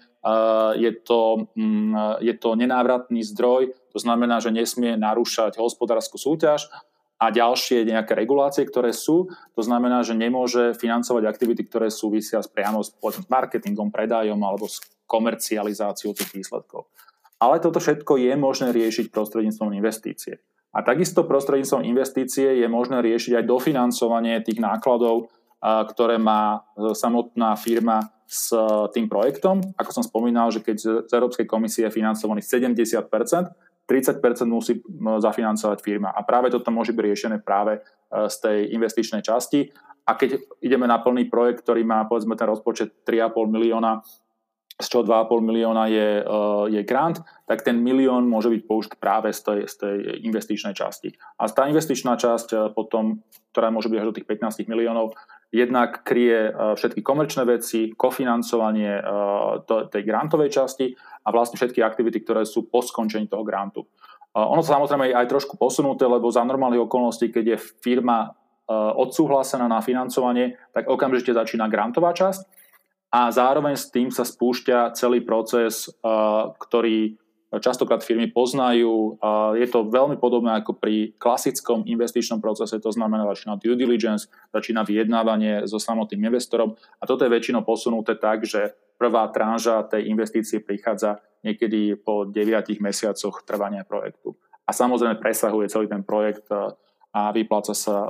S1: je to, mm, je to nenávratný zdroj, to znamená, že nesmie narúšať hospodárskú súťaž a ďalšie nejaké regulácie, ktoré sú. To znamená, že nemôže financovať aktivity, ktoré súvisia priamo s marketingom, predajom alebo s komercializáciou tých výsledkov. Ale toto všetko je možné riešiť prostredníctvom investície. A takisto prostredníctvom investície je možné riešiť aj dofinancovanie tých nákladov, ktoré má samotná firma s tým projektom. Ako som spomínal, že keď z Európskej komisie je financovaný 70% 30% musí zafinancovať firma. A práve toto môže byť riešené práve e, z tej investičnej časti. A keď ideme na plný projekt, ktorý má povedzme ten rozpočet 3,5 milióna, z čoho 2,5 milióna je, e, je grant, tak ten milión môže byť použit práve z tej, z tej investičnej časti. A tá investičná časť e, potom, ktorá môže byť až do tých 15 miliónov, jednak kryje všetky komerčné veci, kofinancovanie tej grantovej časti a vlastne všetky aktivity, ktoré sú po skončení toho grantu. Ono sa samozrejme je aj trošku posunuté, lebo za normálnych okolností, keď je firma e, odsúhlasená na financovanie, tak okamžite začína grantová časť a zároveň s tým sa spúšťa celý proces, e, ktorý častokrát firmy poznajú. Je to veľmi podobné ako pri klasickom investičnom procese, to znamená začína due diligence, začína vyjednávanie so samotným investorom a toto je väčšinou posunuté tak, že prvá tranža tej investície prichádza niekedy po 9 mesiacoch trvania projektu. A samozrejme presahuje celý ten projekt e, a vypláca sa e,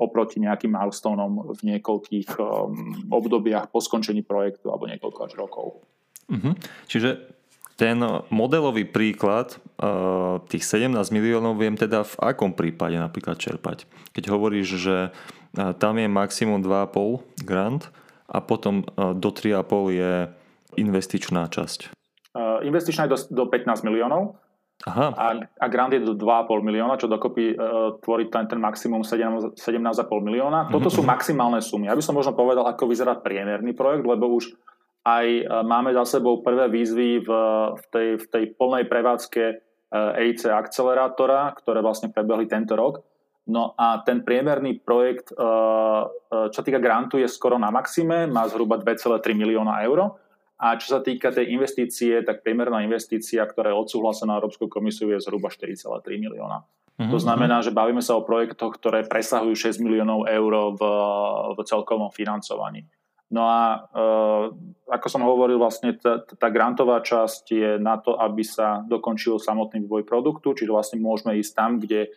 S1: oproti nejakým milestoneom v niekoľkých e, obdobiach po skončení projektu alebo niekoľko až rokov.
S2: Uh-huh. Čiže ten modelový príklad tých 17 miliónov viem teda v akom prípade napríklad čerpať. Keď hovoríš, že tam je maximum 2,5 grant, a potom e, do 3,5 je investičná časť.
S1: Investičná je do, do 15 miliónov Aha. A, a grant je do 2,5 milióna, čo dokopy uh, tvorí ten, ten maximum 17,5 milióna. Toto sú mhm. maximálne sumy. Ja by som možno povedal, ako vyzerá priemerný projekt, lebo už aj uh, máme za sebou prvé výzvy v, v, tej, v tej plnej prevádzke EIC akcelerátora, ktoré vlastne prebehli tento rok. No a ten priemerný projekt, eh, eh, čo týka grantu, je skoro na maxime, má zhruba 2,3 milióna eur. A čo sa týka tej investície, tak priemerná investícia, ktorá je odsúhlasená Európskou komisiou, je zhruba 4,3 milióna. Mm-hmm. To znamená, že bavíme sa o projektoch, ktoré presahujú 6 miliónov eur v, v celkovom financovaní. No a e, ako som hovoril, vlastne tá, tá grantová časť je na to, aby sa dokončil samotný vývoj produktu, čiže vlastne môžeme ísť tam, kde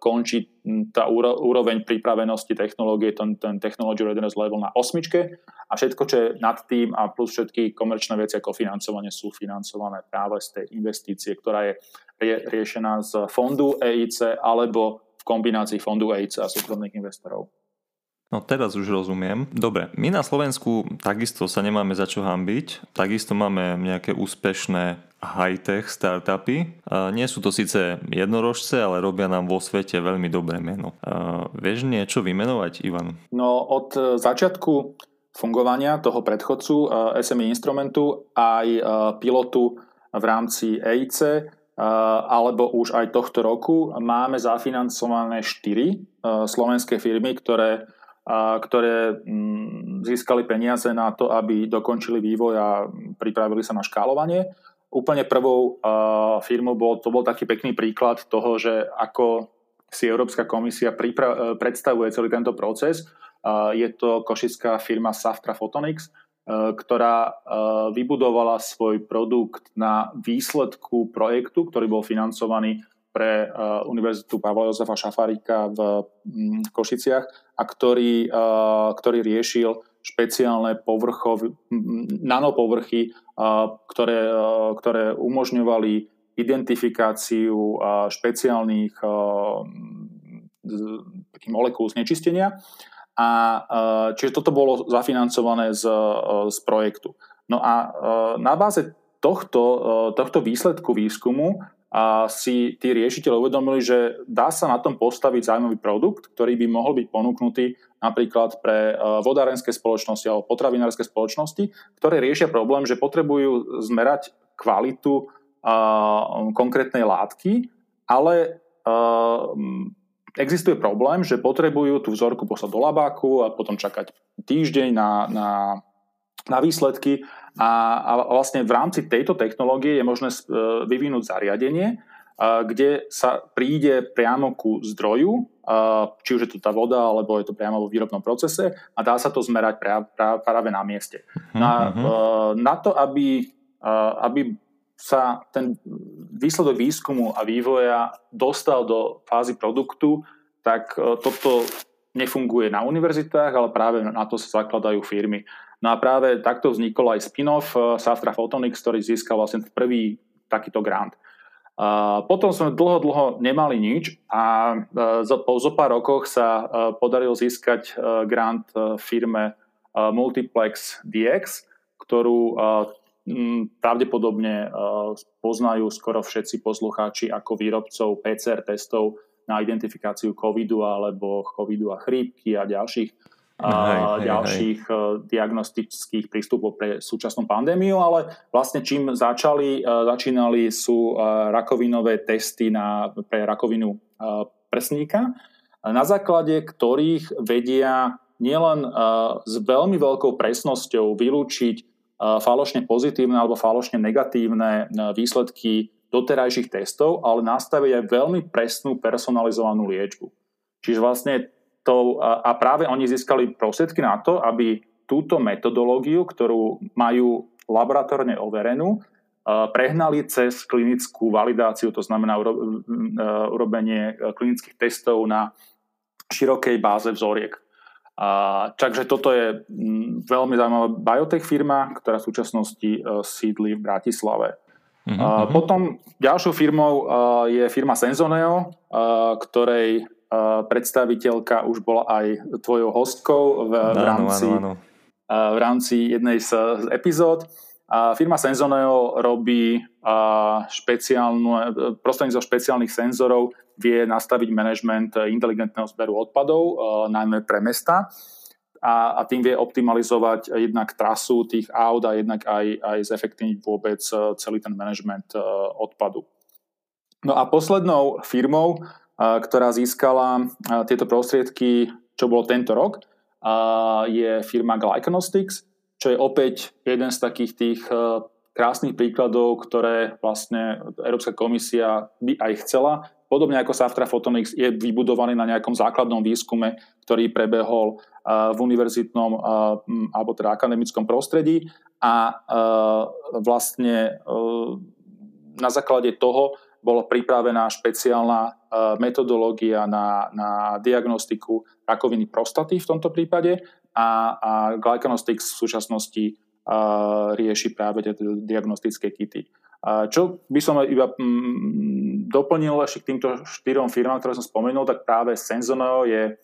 S1: končí tá úroveň pripravenosti technológie, ten, ten technology readiness level na osmičke a všetko, čo je nad tým a plus všetky komerčné veci ako financovanie sú financované práve z tej investície, ktorá je rie, riešená z fondu EIC alebo v kombinácii fondu EIC a súkromných investorov.
S2: No teraz už rozumiem. Dobre, my na Slovensku takisto sa nemáme za čo hambiť, takisto máme nejaké úspešné high-tech startupy. Nie sú to síce jednorožce, ale robia nám vo svete veľmi dobré meno. Vieš niečo vymenovať, Ivan?
S1: No od e, začiatku fungovania toho predchodcu e, SME instrumentu aj e, pilotu v rámci EIC alebo už aj tohto roku máme zafinancované 4 slovenské firmy, ktoré ktoré mm, získali peniaze na to, aby dokončili vývoj a pripravili sa na škálovanie. Úplne prvou firmou bol, to bol taký pekný príklad toho, že ako si Európska komisia pripra- e, predstavuje celý tento proces. Je to košická firma Saftra Photonics, e, ktorá e, vybudovala svoj produkt na výsledku projektu, ktorý bol financovaný pre uh, Univerzitu Pavla Jozefa Šafárika v um, Košiciach a ktorý, uh, ktorý riešil špeciálne povrchov, nanopovrchy, uh, ktoré, ktoré umožňovali identifikáciu špeciálnych molekúl znečistenia. A, čiže toto bolo zafinancované z, z projektu. No a na báze tohto, tohto výsledku výskumu a si tí riešiteľ uvedomili, že dá sa na tom postaviť zaujímavý produkt, ktorý by mohol byť ponúknutý napríklad pre vodárenské spoločnosti alebo potravinárske spoločnosti, ktoré riešia problém, že potrebujú zmerať kvalitu konkrétnej látky, ale existuje problém, že potrebujú tú vzorku poslať do labáku a potom čakať týždeň na, na, na výsledky a, a vlastne v rámci tejto technológie je možné e, vyvinúť zariadenie, kde sa príde priamo ku zdroju, či už je to tá voda, alebo je to priamo vo výrobnom procese a dá sa to zmerať práve na mieste. Na, mhm. na to, aby, aby sa ten výsledok výskumu a vývoja dostal do fázy produktu, tak e, toto nefunguje na univerzitách, ale práve na to sa zakladajú firmy. No a práve takto vznikol aj spin-off e, Saftra Photonics, ktorý získal vlastne prvý takýto grant. Potom sme dlho, dlho nemali nič a e, po zo pár rokoch sa podarilo získať grant firme Multiplex DX, ktorú pravdepodobne poznajú skoro všetci poslucháči ako výrobcov PCR testov na identifikáciu covidu alebo covidu a chrípky a ďalších, hej, ďalších hej. diagnostických prístupov pre súčasnú pandémiu, ale vlastne čím začali, začínali sú rakovinové testy na, pre rakovinu prsníka, na základe ktorých vedia nielen s veľmi veľkou presnosťou vylúčiť falošne pozitívne alebo falošne negatívne výsledky doterajších testov, ale nastaviť aj veľmi presnú personalizovanú liečbu. Čiže vlastne to, a práve oni získali prostriedky na to, aby túto metodológiu, ktorú majú laboratórne overenú, prehnali cez klinickú validáciu, to znamená urobenie klinických testov na širokej báze vzoriek. A, takže toto je veľmi zaujímavá biotech firma, ktorá v súčasnosti sídli v Bratislave. Uh-huh, uh, Potom ďalšou firmou je firma Senzoneo, ktorej predstaviteľka už bola aj tvojou hostkou v, v, rámci, áno, áno. Uh, v rámci jednej z, z epizód. A firma Senzoneo robí špeciálnu, prostredníctvom špeciálnych senzorov vie nastaviť manažment inteligentného zberu odpadov, najmä pre mesta a, a tým vie optimalizovať jednak trasu tých aut a jednak aj, aj zefektívniť vôbec celý ten manažment odpadu. No a poslednou firmou, ktorá získala tieto prostriedky, čo bolo tento rok, je firma Glycanostics, čo je opäť jeden z takých tých e, krásnych príkladov, ktoré vlastne Európska komisia by aj chcela. Podobne ako Saftra Photonics je vybudovaný na nejakom základnom výskume, ktorý prebehol e, v univerzitnom e, alebo teda akademickom prostredí a vlastne na základe toho bola pripravená špeciálna metodológia na, na diagnostiku rakoviny prostaty v tomto prípade a, a Glycanostics v súčasnosti a, rieši práve tie diagnostické kity. A čo by som iba mm, doplnil ešte k týmto štyrom firmám, ktoré som spomenul, tak práve Senzoneo je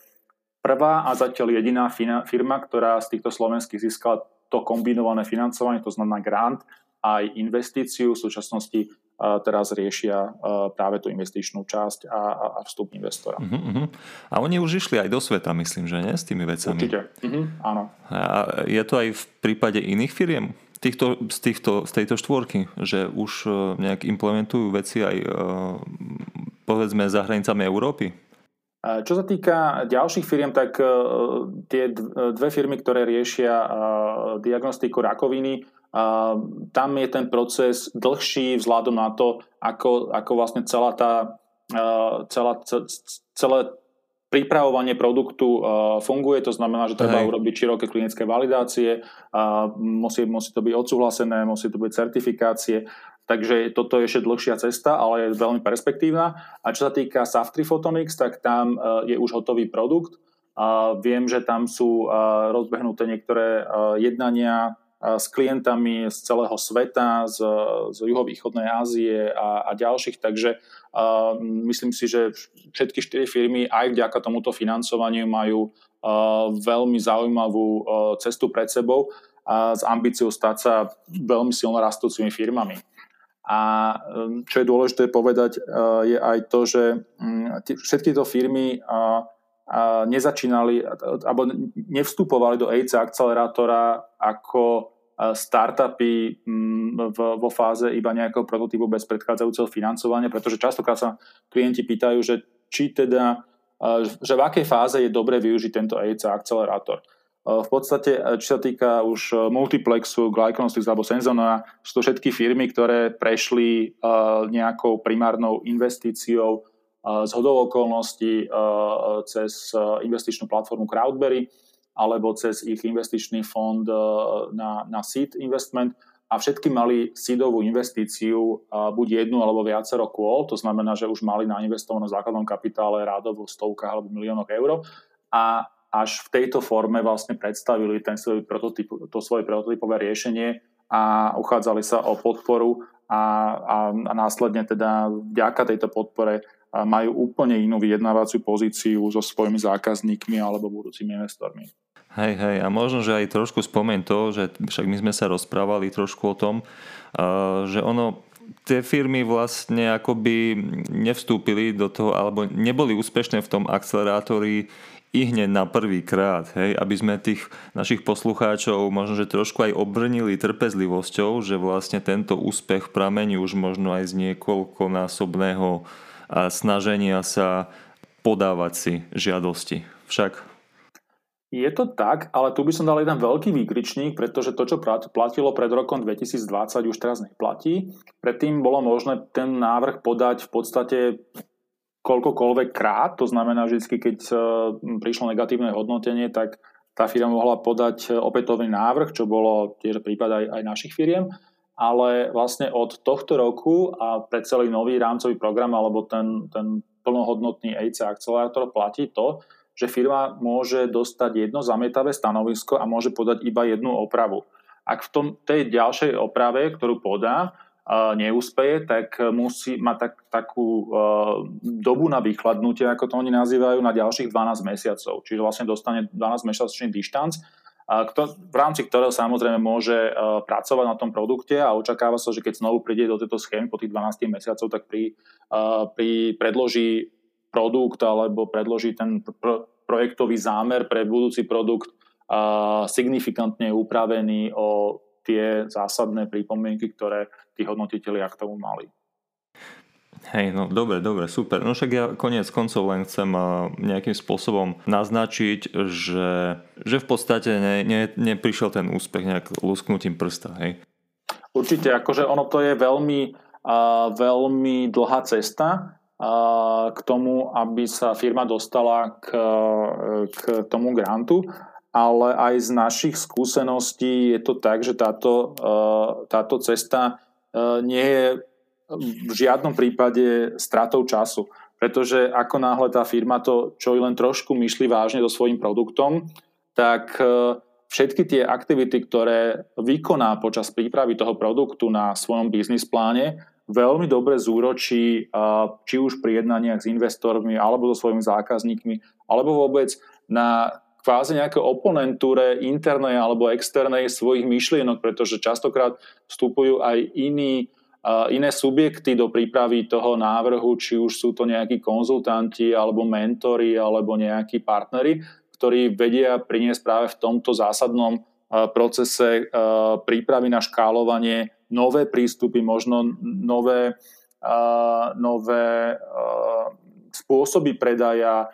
S1: prvá a zatiaľ jediná firma, ktorá z týchto slovenských získala to kombinované financovanie, to znamená grant aj investíciu. V súčasnosti teraz riešia práve tú investičnú časť a, a vstup investora. Uh-huh, uh-huh.
S2: A oni už išli aj do sveta, myslím, že nie? S tými vecami.
S1: Určite, uh-huh, áno.
S2: A je to aj v prípade iných firiem? Týchto, z, týchto, z tejto štvorky, že už e, nejak implementujú veci aj e, povedzme za hranicami Európy?
S1: Čo sa týka ďalších firiem, tak e, tie dve firmy, ktoré riešia diagnostiku rakoviny, tam je ten proces dlhší vzhľadom na to, ako, ako vlastne celá tá, celá, celé pripravovanie produktu funguje, to znamená, že treba Hej. urobiť široké klinické validácie, musí, musí to byť odsúhlasené, musí to byť certifikácie, takže toto je ešte dlhšia cesta, ale je veľmi perspektívna. A čo sa týka Saftri Photonics, tak tam je už hotový produkt. Viem, že tam sú rozbehnuté niektoré jednania s klientami z celého sveta, z, z juhovýchodnej Ázie a, a ďalších, takže uh, myslím si, že všetky štyri firmy aj vďaka tomuto financovaniu majú uh, veľmi zaujímavú uh, cestu pred sebou a s ambíciou stať sa veľmi silno rastúcimi firmami. A um, čo je dôležité povedať, je aj to, že um, všetky tieto firmy nezačínali alebo nevstupovali do AIDS akcelerátora ako startupy um, vo fáze iba nejakého prototypu bez predchádzajúceho financovania, pretože častokrát sa klienti pýtajú, že či teda, že v akej fáze je dobre využiť tento AIDS akcelerátor. V podstate, čo sa týka už multiplexu, Glyconostics alebo Senzona, sú to všetky firmy, ktoré prešli nejakou primárnou investíciou z hodou okolností cez investičnú platformu Crowdberry alebo cez ich investičný fond na, na seed investment. A všetky mali seedovú investíciu buď jednu alebo viacero kôl, to znamená, že už mali na investovanom základnom kapitále rádovo stovkách alebo miliónoch eur. A až v tejto forme vlastne predstavili ten svoj prototyp, to svoje prototypové riešenie a uchádzali sa o podporu a, a, a následne teda vďaka tejto podpore majú úplne inú vyjednávaciu pozíciu so svojimi zákazníkmi alebo budúcimi investormi.
S2: Hej, hej, a možno, že aj trošku spomen to, že však my sme sa rozprávali trošku o tom, že ono, tie firmy vlastne akoby nevstúpili do toho, alebo neboli úspešné v tom akcelerátori i hneď na prvý krát, hej, aby sme tých našich poslucháčov možno, že trošku aj obrnili trpezlivosťou, že vlastne tento úspech pramení už možno aj z niekoľkonásobného snaženia sa podávať si žiadosti. Však
S1: je to tak, ale tu by som dal jeden veľký výkričník, pretože to, čo platilo pred rokom 2020, už teraz neplatí. Predtým bolo možné ten návrh podať v podstate koľkokoľvek krát, to znamená vždy, keď e, prišlo negatívne hodnotenie, tak tá firma mohla podať opätovný návrh, čo bolo tiež prípad aj, aj našich firiem, ale vlastne od tohto roku a pre celý nový rámcový program alebo ten, ten plnohodnotný EIC akcelerátor platí to, že firma môže dostať jedno zamietavé stanovisko a môže podať iba jednu opravu. Ak v tom, tej ďalšej oprave, ktorú podá, neúspeje, tak musí mať tak, takú uh, dobu na vychladnutie, ako to oni nazývajú, na ďalších 12 mesiacov. Čiže vlastne dostane 12-mesačný dištanc, v rámci ktorého samozrejme môže uh, pracovať na tom produkte a očakáva sa, že keď znovu príde do tejto schémy po tých 12 mesiacov, tak pri, pri predloží produkt alebo predloží ten pr- projektový zámer pre budúci produkt signifikantne upravený o tie zásadné pripomienky, ktoré tí hodnotiteľi k tomu mali.
S2: Hej, no dobre, dobre, super. No však ja konec koncov len chcem nejakým spôsobom naznačiť, že, že v podstate ne, ne, ten úspech nejak lusknutím prsta, hej?
S1: Určite, akože ono to je veľmi, uh, veľmi dlhá cesta uh, k tomu, aby sa firma dostala k, k tomu grantu ale aj z našich skúseností je to tak, že táto, eh, táto cesta eh, nie je v žiadnom prípade stratou času. Pretože ako náhle tá firma to čo len trošku myšli vážne so svojím produktom, tak eh, všetky tie aktivity, ktoré vykoná počas prípravy toho produktu na svojom biznis pláne, veľmi dobre zúročí či už pri jednaniach s investormi alebo so svojimi zákazníkmi, alebo vôbec na kvázi nejaké oponentúre internej alebo externej svojich myšlienok, pretože častokrát vstupujú aj iní, iné subjekty do prípravy toho návrhu, či už sú to nejakí konzultanti alebo mentori alebo nejakí partnery, ktorí vedia priniesť práve v tomto zásadnom procese prípravy na škálovanie nové prístupy, možno nové, nové spôsoby predaja,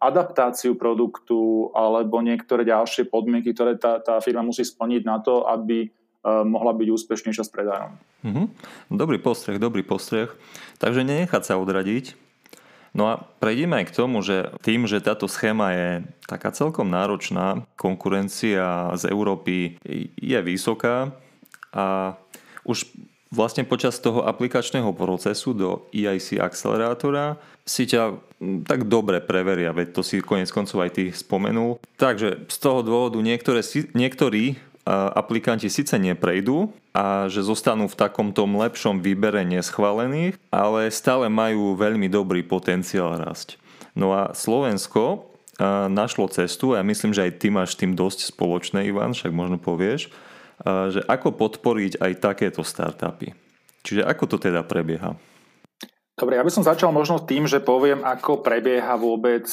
S1: adaptáciu produktu alebo niektoré ďalšie podmienky, ktoré tá, tá firma musí splniť na to, aby e, mohla byť úspešnejšia s predajom.
S2: Mm-hmm. Dobrý postreh, dobrý postreh. Takže nenechať sa odradiť. No a prejdeme aj k tomu, že tým, že táto schéma je taká celkom náročná, konkurencia z Európy je vysoká a už vlastne počas toho aplikačného procesu do EIC akcelerátora si ťa tak dobre preveria, veď to si konec koncov aj ty spomenul. Takže z toho dôvodu niektoré, niektorí aplikanti síce neprejdú a že zostanú v takomto lepšom výbere neschválených, ale stále majú veľmi dobrý potenciál rásť. No a Slovensko našlo cestu a ja myslím, že aj ty máš tým dosť spoločné, Ivan, však možno povieš, že ako podporiť aj takéto startupy. Čiže ako to teda prebieha?
S1: Dobre, ja by som začal možno tým, že poviem, ako prebieha vôbec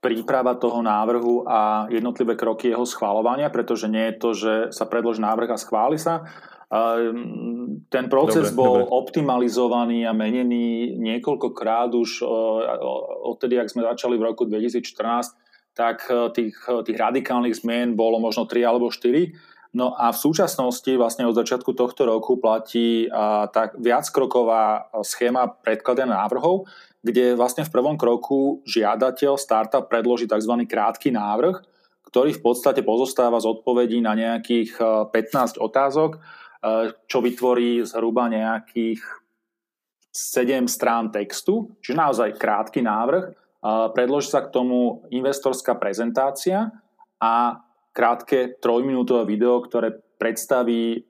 S1: príprava toho návrhu a jednotlivé kroky jeho schváľovania, pretože nie je to, že sa predloží návrh a schváli sa. E, ten proces dobre, bol dobre. optimalizovaný a menený niekoľkokrát už e, odtedy, ak sme začali v roku 2014, tak tých, tých radikálnych zmien bolo možno 3 alebo 4 No a v súčasnosti vlastne od začiatku tohto roku platí a, tak viackroková schéma predkladania návrhov, kde vlastne v prvom kroku žiadateľ startup predloží tzv. krátky návrh, ktorý v podstate pozostáva z odpovedí na nejakých 15 otázok, čo vytvorí zhruba nejakých 7 strán textu, čiže naozaj krátky návrh. Predloží sa k tomu investorská prezentácia a krátke trojminútové video, ktoré predstaví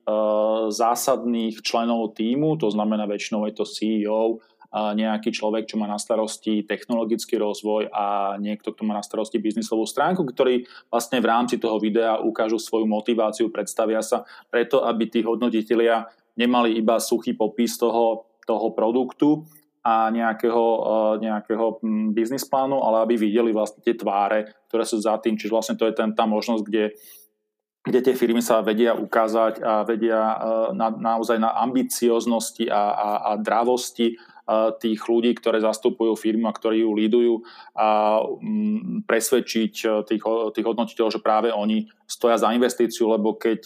S1: zásadných členov týmu, to znamená väčšinou je to CEO, nejaký človek, čo má na starosti technologický rozvoj a niekto, kto má na starosti biznisovú stránku, ktorí vlastne v rámci toho videa ukážu svoju motiváciu, predstavia sa preto, aby tí hodnotitelia nemali iba suchý popis toho, toho produktu, a nejakého, eh, nejakého hm, biznis plánu, ale aby videli vlastne tie tváre, ktoré sú za tým. Čiže vlastne to je ten, tá možnosť, kde, kde tie firmy sa vedia ukázať a vedia eh, na, naozaj na ambicioznosti a, a, a dravosti eh, tých ľudí, ktoré zastupujú firmu a ktorí ju lídujú a hm, presvedčiť tých, tých hodnotiteľov, že práve oni stoja za investíciu, lebo keď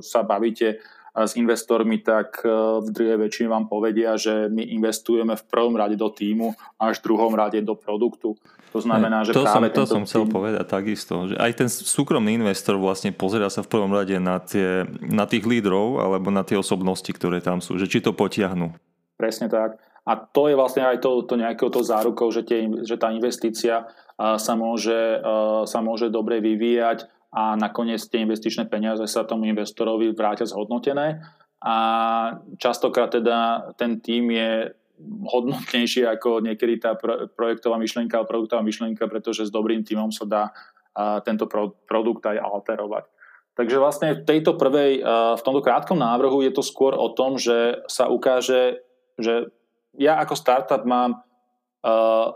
S1: sa bavíte s investormi, tak e, v druhej väčšine vám povedia, že my investujeme v prvom rade do týmu a až v druhom rade do produktu. To znamená, že
S2: to
S1: práve
S2: som, to som chcel tým... povedať takisto, že aj ten súkromný investor vlastne pozera sa v prvom rade na, tie, na tých lídrov alebo na tie osobnosti, ktoré tam sú, že či to potiahnu.
S1: Presne tak. A to je vlastne aj to, to nejakého to zárukou, že, tie, že tá investícia sa môže, sa môže dobre vyvíjať a nakoniec tie investičné peniaze sa tomu investorovi vrátia zhodnotené a častokrát teda ten tým je hodnotnejší ako niekedy tá projektová myšlienka alebo produktová myšlienka, pretože s dobrým týmom sa dá tento produkt aj alterovať. Takže vlastne v tejto prvej, v tomto krátkom návrhu je to skôr o tom, že sa ukáže, že ja ako startup mám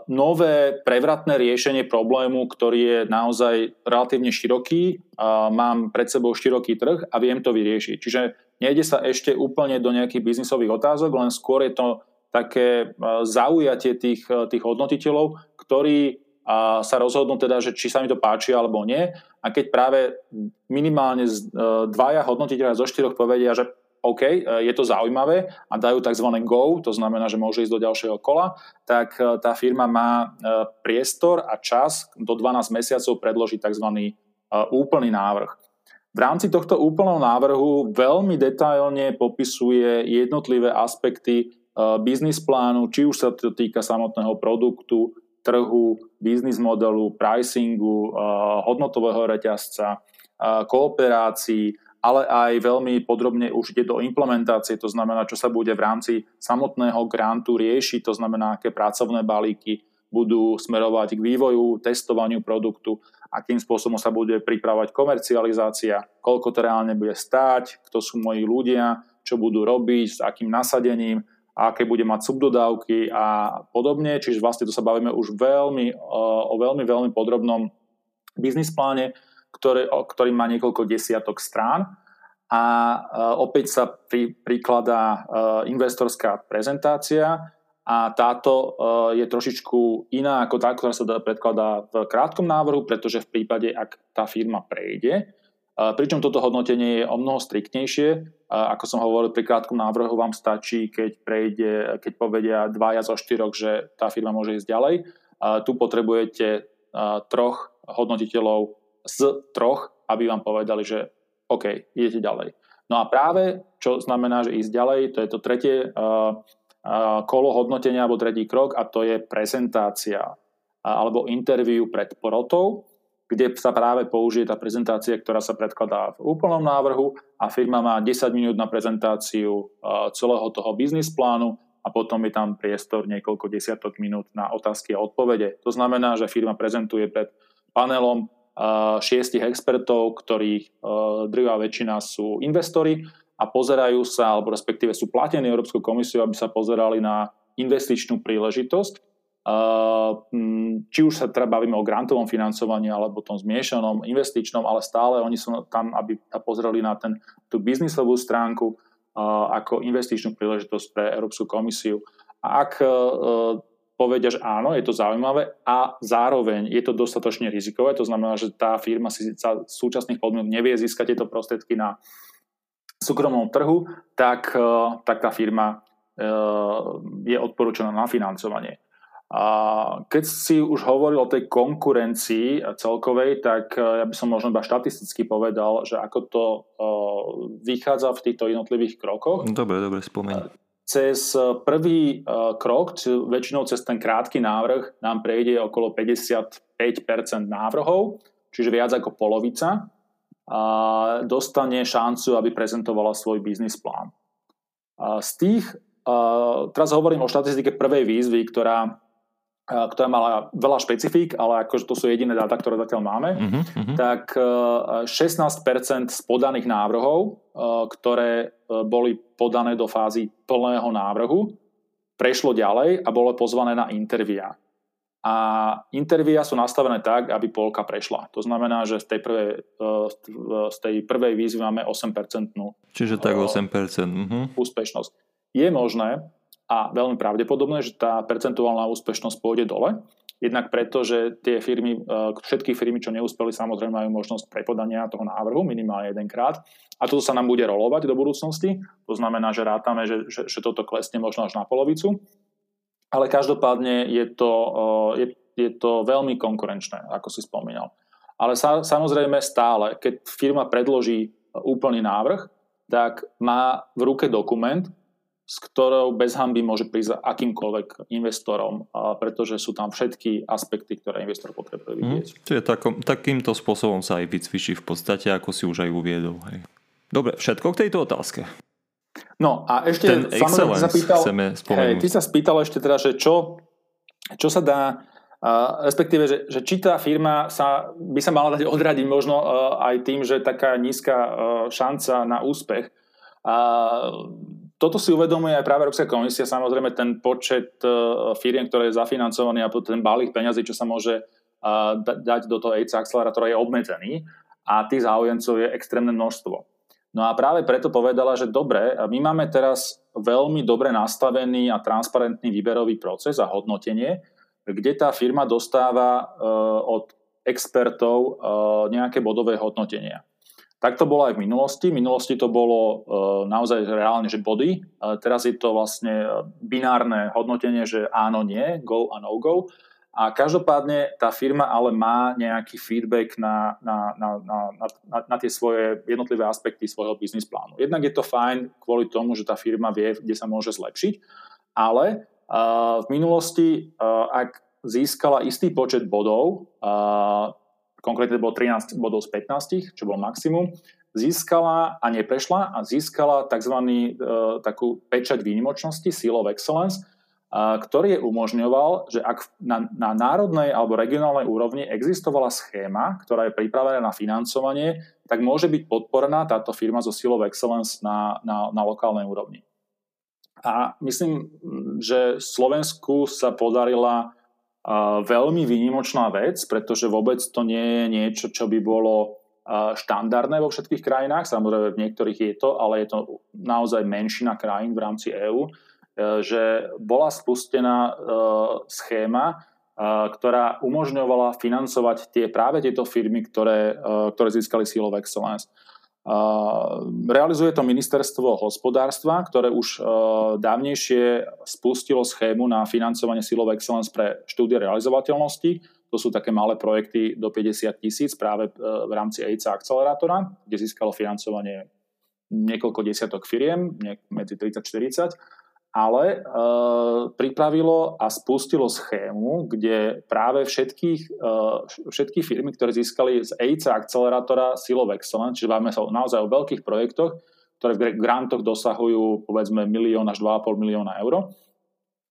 S1: nové prevratné riešenie problému, ktorý je naozaj relatívne široký. Mám pred sebou široký trh a viem to vyriešiť. Čiže nejde sa ešte úplne do nejakých biznisových otázok, len skôr je to také uh, zaujatie tých, uh, tých hodnotiteľov, ktorí sa rozhodnú teda, že či sa mi to páči alebo nie. A keď práve minimálne dvaja hodnotiteľa zo štyroch povedia, že OK, e, je to zaujímavé a dajú tzv. go, to znamená, že môže ísť do ďalšieho kola, tak e, tá firma má e, priestor a čas do 12 mesiacov predložiť tzv. úplný návrh. V rámci tohto úplného návrhu veľmi detailne popisuje jednotlivé aspekty biznis plánu, či už sa to týka samotného produktu, trhu, biznis modelu, pricingu, hodnotového reťazca, kooperácií, ale aj veľmi podrobne už ide do implementácie, to znamená, čo sa bude v rámci samotného grantu riešiť, to znamená, aké pracovné balíky budú smerovať k vývoju, testovaniu produktu, akým spôsobom sa bude pripravať komercializácia, koľko to reálne bude stáť, kto sú moji ľudia, čo budú robiť, s akým nasadením, aké bude mať subdodávky a podobne. Čiže vlastne to sa bavíme už veľmi, o veľmi, veľmi podrobnom biznis pláne, ktoré, ktorý má niekoľko desiatok strán a e, opäť sa pri, prikladá e, investorská prezentácia a táto e, je trošičku iná ako tá, ktorá sa predkladá v krátkom návrhu, pretože v prípade, ak tá firma prejde, pričom toto hodnotenie je o mnoho striktnejšie. Ako som hovoril, pri krátkom návrhu vám stačí, keď prejde, keď povedia dvaja zo štyroch, že tá firma môže ísť ďalej. Tu potrebujete troch hodnotiteľov z troch, aby vám povedali, že OK, idete ďalej. No a práve, čo znamená, že ísť ďalej, to je to tretie uh, uh, kolo hodnotenia alebo tretí krok a to je prezentácia uh, alebo interviu pred porotou, kde sa práve použije tá prezentácia, ktorá sa predkladá v úplnom návrhu a firma má 10 minút na prezentáciu celého toho biznis plánu a potom je tam priestor niekoľko desiatok minút na otázky a odpovede. To znamená, že firma prezentuje pred panelom šiestich expertov, ktorých druhá väčšina sú investori a pozerajú sa, alebo respektíve sú platení Európskou komisiou, aby sa pozerali na investičnú príležitosť. Či už sa teda bavíme o grantovom financovaní alebo tom zmiešanom investičnom, ale stále oni sú tam, aby sa pozreli na ten, tú biznisovú stránku ako investičnú príležitosť pre Európsku komisiu. A ak povedia, že áno, je to zaujímavé a zároveň je to dostatočne rizikové, to znamená, že tá firma si za súčasných podmienok nevie získať tieto prostriedky na súkromnom trhu, tak, e, tak tá firma e, je odporúčaná na financovanie. A keď si už hovoril o tej konkurencii celkovej, tak e, ja by som možno iba štatisticky povedal, že ako to vychádza v týchto jednotlivých krokoch.
S2: Dobre, dobre, spomeň
S1: cez eh, prvý uh, krok, väčšinou cez ten krátky návrh, nám prejde okolo 55% návrhov, čiže viac ako polovica, a dostane šancu, aby prezentovala svoj biznis plán. Z tých, uh, teraz hovorím o štatistike prvej výzvy, ktorá ktorá mala veľa špecifík, ale akože to sú jediné dáta, ktoré zatiaľ máme, uh-huh, uh-huh. tak 16% z podaných návrhov, ktoré boli podané do fázy plného návrhu, prešlo ďalej a bolo pozvané na intervia. A intervia sú nastavené tak, aby polka prešla. To znamená, že z tej prvej, z tej prvej výzvy máme 8%.
S2: Čiže tak 8%. Uh-huh.
S1: Úspešnosť. Je možné, a veľmi pravdepodobné, že tá percentuálna úspešnosť pôjde dole. Jednak preto, že tie firmy, e, všetky firmy, čo neúspeli, samozrejme majú možnosť prepodania toho návrhu minimálne jedenkrát. A toto sa nám bude rolovať do budúcnosti. To znamená, že rátame, že, že, že toto klesne možno až na polovicu. Ale každopádne je to, e, je, je to veľmi konkurenčné, ako si spomínal. Ale sa, samozrejme stále, keď firma predloží úplný návrh, tak má v ruke dokument, s ktorou bez hamby môže prísť akýmkoľvek investorom, pretože sú tam všetky aspekty, ktoré investor potrebuje mhm. vidieť.
S2: Mm, čiže takom, takýmto spôsobom sa aj vycvičí v podstate, ako si už aj uviedol. Hej. Dobre, všetko k tejto otázke.
S1: No a ešte
S2: Ten samozrejme sa pýtal, hej,
S1: ty sa spýtal ešte teda, že čo, čo sa dá, uh, respektíve, že, že či tá firma sa, by sa mala dať odradiť možno uh, aj tým, že taká nízka uh, šanca na úspech. Uh, toto si uvedomuje aj práve Európska komisia, samozrejme ten počet e, firiem, ktoré je zafinancovaný a ten balík peňazí, čo sa môže e, dať do toho AIDS akcelerátora je obmedzený a tých záujemcov je extrémne množstvo. No a práve preto povedala, že dobre, my máme teraz veľmi dobre nastavený a transparentný výberový proces a hodnotenie, kde tá firma dostáva e, od expertov nejaké bodové hodnotenia. Tak to bolo aj v minulosti. V minulosti to bolo uh, naozaj reálne, že body. Uh, teraz je to vlastne e, binárne hodnotenie, že áno, nie, go a no go. A každopádne tá firma ale má nejaký feedback na, na, na, na, na, na tie svoje jednotlivé aspekty svojho biznis plánu. Jednak je to fajn kvôli tomu, že tá firma vie, kde sa môže zlepšiť, ale uh, v minulosti, uh, ak získala istý počet bodov, uh, konkrétne bolo 13 bodov z 15, čo bol maximum, získala a neprešla a získala tzv. E, takú pečať výnimočnosti, Seal of Excellence, a, ktorý je umožňoval, že ak na, na národnej alebo regionálnej úrovni existovala schéma, ktorá je pripravená na financovanie, tak môže byť podporená táto firma zo Seal of Excellence na, na, na lokálnej úrovni. A myslím, že Slovensku sa podarila veľmi výnimočná vec, pretože vôbec to nie je niečo, čo by bolo štandardné vo všetkých krajinách, samozrejme v niektorých je to, ale je to naozaj menšina krajín v rámci EÚ, e, že bola spustená e, schéma, e, ktorá umožňovala financovať tie práve tieto firmy, ktoré, ktoré získali Seal of Excellence. Realizuje to ministerstvo hospodárstva, ktoré už dávnejšie spustilo schému na financovanie Seal of Excellence pre štúdie realizovateľnosti. To sú také malé projekty do 50 tisíc práve v rámci AIDS akcelerátora, kde získalo financovanie niekoľko desiatok firiem, medzi 30-40 ale e, pripravilo a spustilo schému, kde práve všetkých, e, všetky firmy, ktoré získali z EIC akcelerátora Seal of čiže máme sa naozaj o veľkých projektoch, ktoré v grantoch dosahujú povedzme milión až 2,5 milióna eur,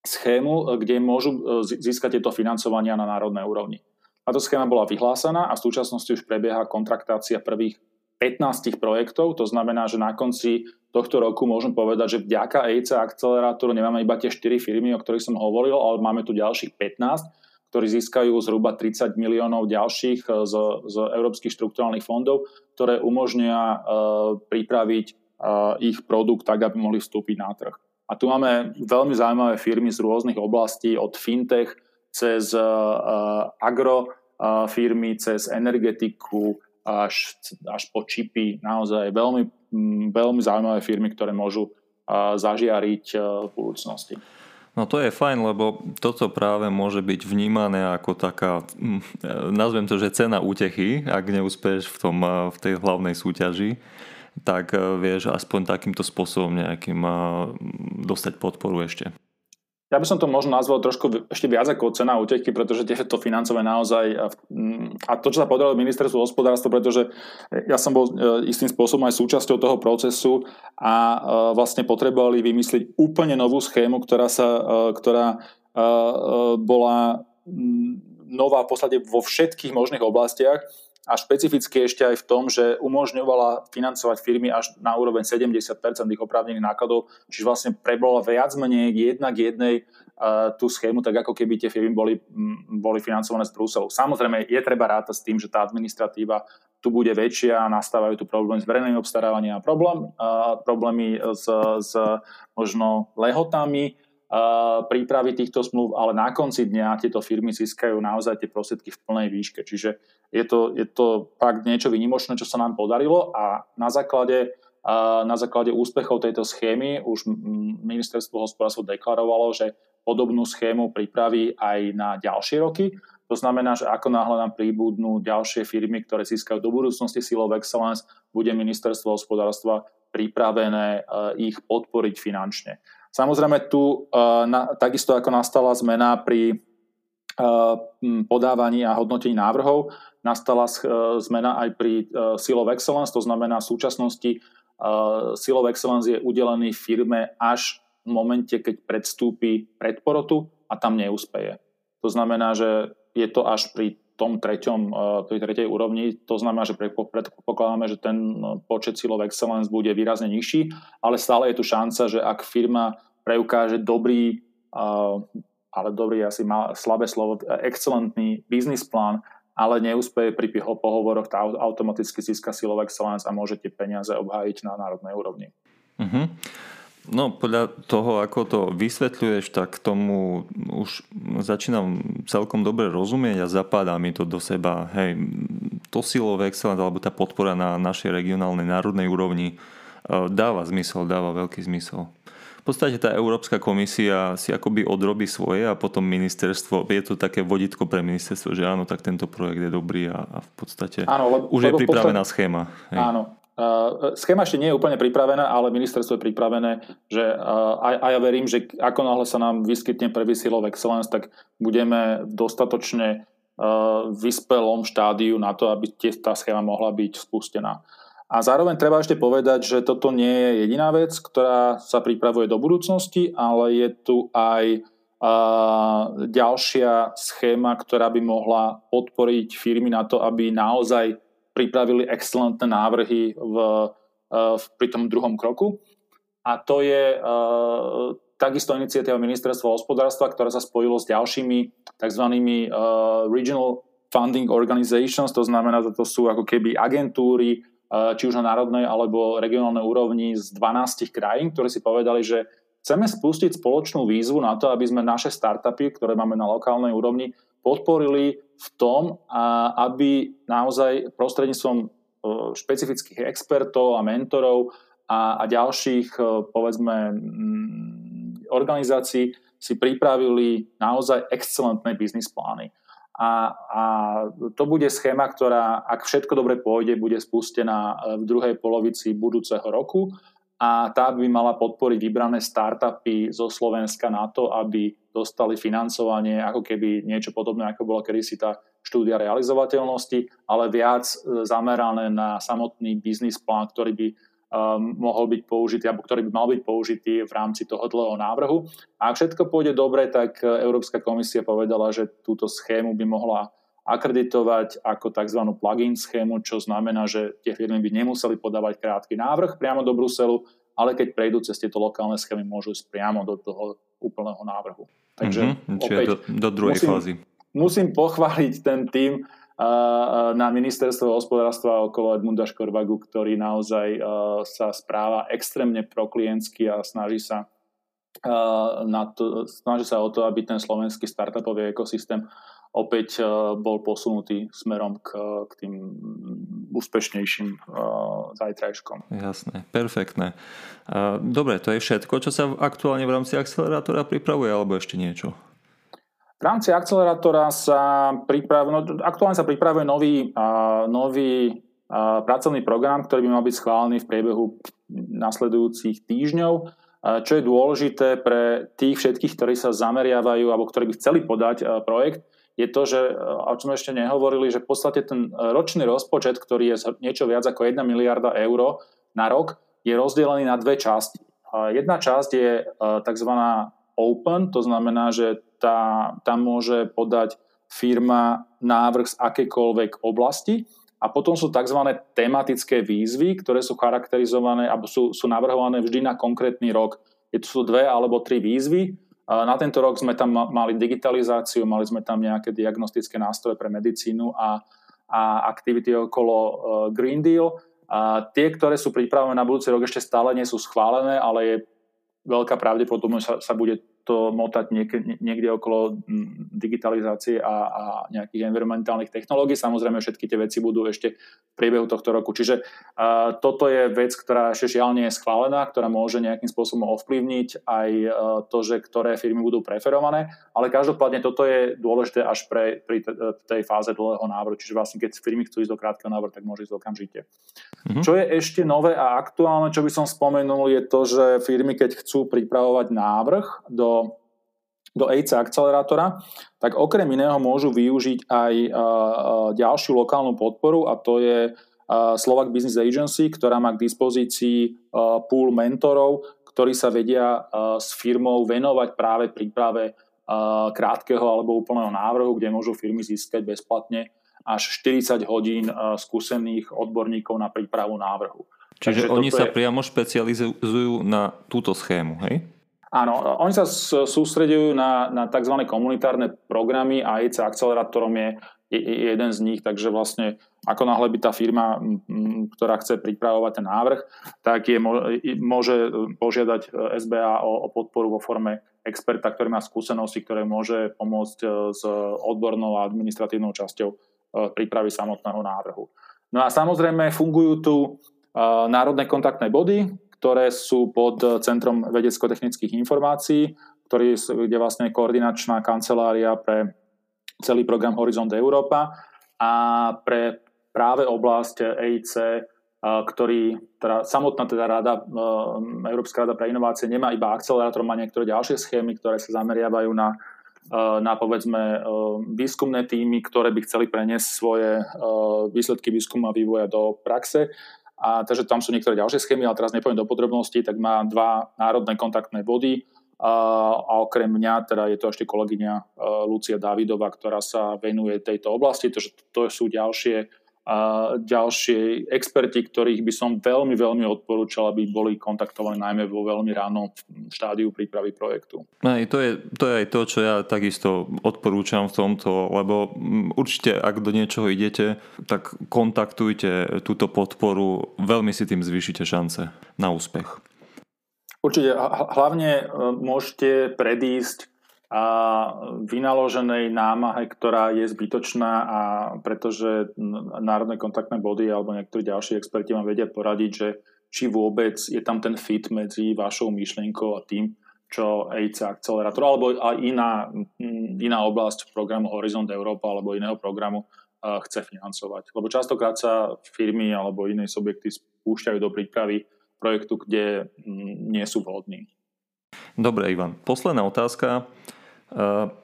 S1: schému, kde môžu e, získať tieto financovania na národnej úrovni. Táto schéma bola vyhlásená a v súčasnosti už prebieha kontraktácia prvých 15 projektov, to znamená, že na konci tohto roku môžem povedať, že vďaka EIC akcelerátoru nemáme iba tie 4 firmy, o ktorých som hovoril, ale máme tu ďalších 15, ktorí získajú zhruba 30 miliónov ďalších eh, z, z európskych štruktúrálnych fondov, ktoré umožnia uh, pripraviť uh, ich produkt tak, aby mohli vstúpiť na trh. A tu máme veľmi zaujímavé firmy z rôznych oblastí, od fintech cez uh, agro uh, firmy, cez energetiku, až, až po čipy. Naozaj veľmi, mm, veľmi zaujímavé firmy, ktoré môžu zažiariť v budúcnosti.
S2: No to je fajn, lebo toto práve môže byť vnímané ako taká, mm, nazvem to, že cena útechy, ak neúspeš v, tom, v tej hlavnej súťaži, tak vieš aspoň takýmto spôsobom nejakým dostať podporu ešte.
S1: Ja by som to možno nazval trošku ešte viac ako cena úteky, pretože tieto financové naozaj a to, čo sa podarilo ministerstvu hospodárstva, pretože ja som bol e, istým spôsobom aj súčasťou toho procesu a e, vlastne potrebovali vymyslieť úplne novú schému, ktorá, sa, e, ktorá bola nová v podstate vo všetkých možných oblastiach a špecificky ešte aj v tom, že umožňovala financovať firmy až na úroveň 70% ich oprávnených nákladov, čiže vlastne prebola viac menej jedna k jednej uh, tú schému, tak ako keby tie firmy boli, m, boli financované z Bruselu. Samozrejme, je treba rátať s tým, že tá administratíva tu bude väčšia a nastávajú tu problémy s verejným obstarávaním a problém, uh, problémy s, s možno lehotami, prípravy týchto zmluv, ale na konci dňa tieto firmy získajú naozaj tie prostriedky v plnej výške. Čiže je to, je to fakt niečo vynimočné, čo sa nám podarilo a na základe, na základe úspechov tejto schémy už ministerstvo hospodárstva deklarovalo, že podobnú schému pripraví aj na ďalšie roky. To znamená, že ako náhle nám príbudnú ďalšie firmy, ktoré získajú do budúcnosti Seal Excellence, bude ministerstvo hospodárstva pripravené ich podporiť finančne. Samozrejme tu na, takisto ako nastala zmena pri uh, podávaní a hodnotení návrhov, nastala uh, zmena aj pri Seal of Excellence, to znamená v súčasnosti Seal of Excellence je udelený firme až v momente, keď predstúpi predporotu a tam neúspeje. To znamená, že je to až pri tom treťom, tej tretej úrovni. To znamená, že predpokladáme, že ten počet Seal of Excellence bude výrazne nižší, ale stále je tu šanca, že ak firma preukáže dobrý, ale dobrý asi má slabé slovo, excelentný biznis plán, ale neúspeje pri pohovoroch, tá automaticky získa Seal of Excellence a môže tie peniaze obhájiť na národnej úrovni.
S2: Uh-huh. No podľa toho, ako to vysvetľuješ, tak tomu už začínam celkom dobre rozumieť a zapádá mi to do seba. Hej, to silové excellence alebo tá podpora na našej regionálnej národnej úrovni e, dáva zmysel, dáva veľký zmysel. V podstate tá Európska komisia si akoby odrobí svoje a potom ministerstvo, je to také vodítko pre ministerstvo, že áno, tak tento projekt je dobrý a, a v podstate áno, lebo, už lebo je pripravená posled... schéma.
S1: Hej. Áno, schéma ešte nie je úplne pripravená, ale ministerstvo je pripravené, že uh, a, a ja verím, že ako náhle sa nám vyskytne prvý Seal of Excellence, tak budeme dostatočne uh, vyspelom štádiu na to, aby tá schéma mohla byť spustená. A zároveň treba ešte povedať, že toto nie je jediná vec, ktorá sa pripravuje do budúcnosti, ale je tu aj ďalšia schéma, ktorá by mohla podporiť firmy na to, aby naozaj pripravili excelentné návrhy v, v, pri tom druhom kroku. A to je uh, takisto iniciatíva ministerstva hospodárstva, ktorá sa spojilo s ďalšími tzv. Uh, regional funding organizations, to znamená, že to sú ako keby agentúry, či už na národnej alebo regionálnej úrovni z 12 krajín, ktoré si povedali, že chceme spustiť spoločnú výzvu na to, aby sme naše startupy, ktoré máme na lokálnej úrovni, podporili v tom, aby naozaj prostredníctvom e, špecifických expertov a mentorov a, a ďalších, e, povedzme, organizácií si pripravili naozaj excelentné biznis plány. A, a to bude schéma, ktorá, ak všetko dobre pôjde, bude spustená v druhej polovici budúceho roku a tá by mala podporiť vybrané startupy zo Slovenska na to, aby dostali financovanie, ako keby niečo podobné, ako bolo kedysi tá štúdia realizovateľnosti, ale viac e, zamerané na samotný biznis plán, ktorý by um, mohol byť použitý, alebo ktorý by mal byť použitý v rámci toho dlhého návrhu. A ak všetko pôjde dobre, tak e, Európska komisia povedala, že túto schému by mohla akreditovať ako tzv. plugin schému, čo znamená, že tie firmy by nemuseli podávať krátky návrh priamo do Bruselu, ale keď prejdú cez tieto lokálne schémy, môžu ísť priamo do toho úplného návrhu.
S2: Takže mm-hmm, opäť, do, do druhej musím, fázy.
S1: Musím pochváliť ten tým na ministerstvo hospodárstva okolo Edmunda Škorbagu, ktorý naozaj sa správa extrémne proklientsky a snaží sa na to, snaží sa o to, aby ten slovenský startupový ekosystém opäť bol posunutý smerom k, k tým úspešnejším zajtrajškom.
S2: Jasné, perfektné. Dobre, to je všetko, čo sa aktuálne v rámci akcelerátora pripravuje, alebo ešte niečo?
S1: V rámci akcelerátora sa pripravuje, no, aktuálne sa pripravuje nový, nový pracovný program, ktorý by mal byť schválený v priebehu nasledujúcich týždňov čo je dôležité pre tých všetkých, ktorí sa zameriavajú alebo ktorí by chceli podať projekt, je to, že, o čom ešte nehovorili, že v podstate ten ročný rozpočet, ktorý je niečo viac ako 1 miliarda eur na rok, je rozdelený na dve časti. Jedna časť je tzv. open, to znamená, že tá, tam môže podať firma návrh z akékoľvek oblasti a potom sú tzv. tematické výzvy, ktoré sú charakterizované alebo sú, sú navrhované vždy na konkrétny rok. Je to sú dve alebo tri výzvy. Na tento rok sme tam mali digitalizáciu, mali sme tam nejaké diagnostické nástroje pre medicínu a, a aktivity okolo uh, Green Deal. A tie, ktoré sú pripravené na budúci rok, ešte stále nie sú schválené, ale je veľká pravdepodobnosť sa, sa bude to motať niekde, niekde okolo digitalizácie a, a nejakých environmentálnych technológií. Samozrejme, všetky tie veci budú ešte v priebehu tohto roku. Čiže uh, toto je vec, ktorá ešte žiaľ nie je schválená, ktorá môže nejakým spôsobom ovplyvniť aj uh, to, že ktoré firmy budú preferované, ale každopádne toto je dôležité až pre, pri tej fáze dlhého návrhu. Čiže vlastne keď firmy chcú ísť do krátkeho návrhu, tak môže ísť okamžite. Mm-hmm. Čo je ešte nové a aktuálne, čo by som spomenul, je to, že firmy, keď chcú pripravovať návrh do do EIC akcelerátora, tak okrem iného môžu využiť aj ďalšiu lokálnu podporu a to je Slovak Business Agency, ktorá má k dispozícii pool mentorov, ktorí sa vedia s firmou venovať práve príprave krátkeho alebo úplného návrhu, kde môžu firmy získať bezplatne až 40 hodín skúsených odborníkov na prípravu návrhu.
S2: Čiže Takže oni sa je... priamo špecializujú na túto schému, hej?
S1: Áno, oni sa sústredujú na, na tzv. komunitárne programy a EIC akcelerátorom je, je jeden z nich, takže vlastne ako náhle by tá firma, ktorá chce pripravovať ten návrh, tak je, môže požiadať e, SBA o, o podporu vo forme experta, ktorý má skúsenosti, ktoré môže pomôcť e, s odbornou a administratívnou časťou e, prípravy samotného návrhu. No a samozrejme fungujú tu národné kontaktné body, ktoré sú pod Centrom vedecko-technických informácií, ktorý, kde vlastne koordinačná kancelária pre celý program Horizont Európa a pre práve oblasť EIC, ktorý, teda, samotná teda rada, Európska rada pre inovácie nemá iba akcelerátor, má niektoré ďalšie schémy, ktoré sa zameriavajú na, na povedzme výskumné týmy, ktoré by chceli preniesť svoje výsledky výskumu a vývoja do praxe a takže tam sú niektoré ďalšie schémy, ale teraz nepoviem do podrobností, tak má dva národné kontaktné body. A, a okrem mňa teda je to ešte kolegyňa Lucia Davidová, ktorá sa venuje tejto oblasti, takže to sú ďalšie a ďalšie experti, ktorých by som veľmi, veľmi odporúčal, aby boli kontaktovaní najmä vo veľmi ránom štádiu prípravy projektu.
S2: Aj, to, je, to je aj to, čo ja takisto odporúčam v tomto, lebo mm, určite, ak do niečoho idete, tak kontaktujte túto podporu, veľmi si tým zvýšite šance na úspech.
S1: Určite, hlavne e, môžete predísť a vynaloženej námahe, ktorá je zbytočná a pretože národné kontaktné body alebo niektorí ďalší experti vám vedia poradiť, že či vôbec je tam ten fit medzi vašou myšlienkou a tým, čo EIC akcelerátor alebo aj iná, iná oblasť programu Horizont Európa alebo iného programu chce financovať. Lebo častokrát sa firmy alebo iné subjekty spúšťajú do prípravy projektu, kde nie sú vhodní.
S2: Dobre, Ivan. Posledná otázka.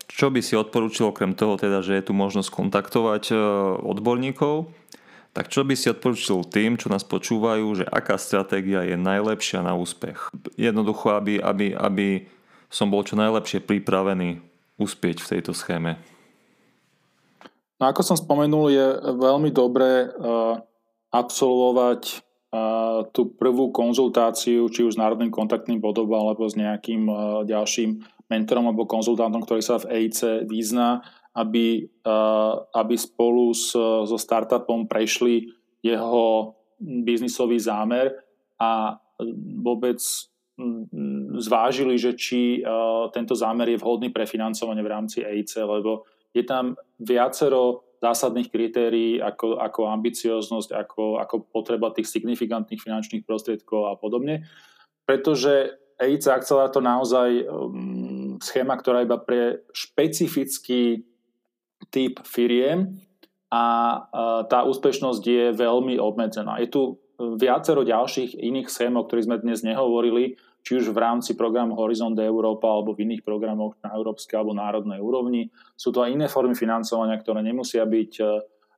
S2: Čo by si odporúčil okrem toho, teda, že je tu možnosť kontaktovať e, odborníkov, tak čo by si odporúčil tým, čo nás počúvajú, že aká stratégia je najlepšia na úspech? Jednoducho, aby, aby, aby som bol čo najlepšie pripravený uspieť v tejto schéme.
S1: No ako som spomenul, je veľmi dobré uh, absolvovať tú prvú konzultáciu, či už s národným kontaktným bodom, alebo s nejakým ďalším mentorom alebo konzultantom, ktorý sa v EIC vyzná, aby, aby spolu s, so startupom prešli jeho biznisový zámer a vôbec zvážili, že či tento zámer je vhodný pre financovanie v rámci EIC, lebo je tam viacero zásadných kritérií ako, ako ambicioznosť, ako, ako potreba tých signifikantných finančných prostriedkov a podobne. Pretože EIC akcelerátor naozaj schéma, ktorá iba pre špecifický typ firiem a tá úspešnosť je veľmi obmedzená. Je tu viacero ďalších iných schém, o ktorých sme dnes nehovorili, či už v rámci programu Horizont Európa alebo v iných programoch na európskej alebo národnej úrovni. Sú to aj iné formy financovania, ktoré nemusia byť e,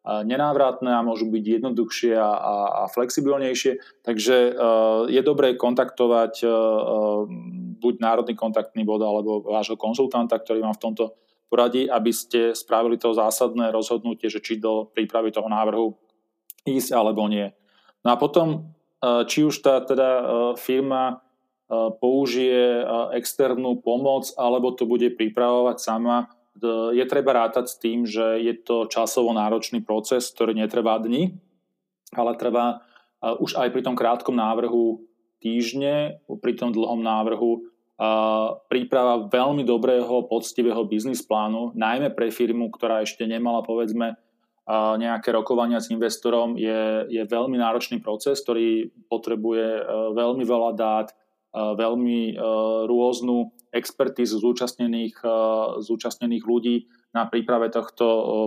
S1: nenávratné a môžu byť jednoduchšie a, flexibilnejšie. Takže je dobré kontaktovať buď národný kontaktný bod alebo vášho konzultanta, ktorý vám v tomto poradí, aby ste spravili to zásadné rozhodnutie, že či do prípravy toho návrhu ísť alebo nie. No a potom, uh, či už tá teda firma použije externú pomoc alebo to bude pripravovať sama, je treba rátať s tým, že je to časovo náročný proces, ktorý netrvá dni, ale trvá už aj pri tom krátkom návrhu týždne, pri tom dlhom návrhu príprava veľmi dobrého, poctivého biznis plánu, najmä pre firmu, ktorá ešte nemala povedzme nejaké rokovania s investorom, je, je veľmi náročný proces, ktorý potrebuje veľmi veľa dát, veľmi rôznu expertízu zúčastnených, zúčastnených ľudí na príprave tohto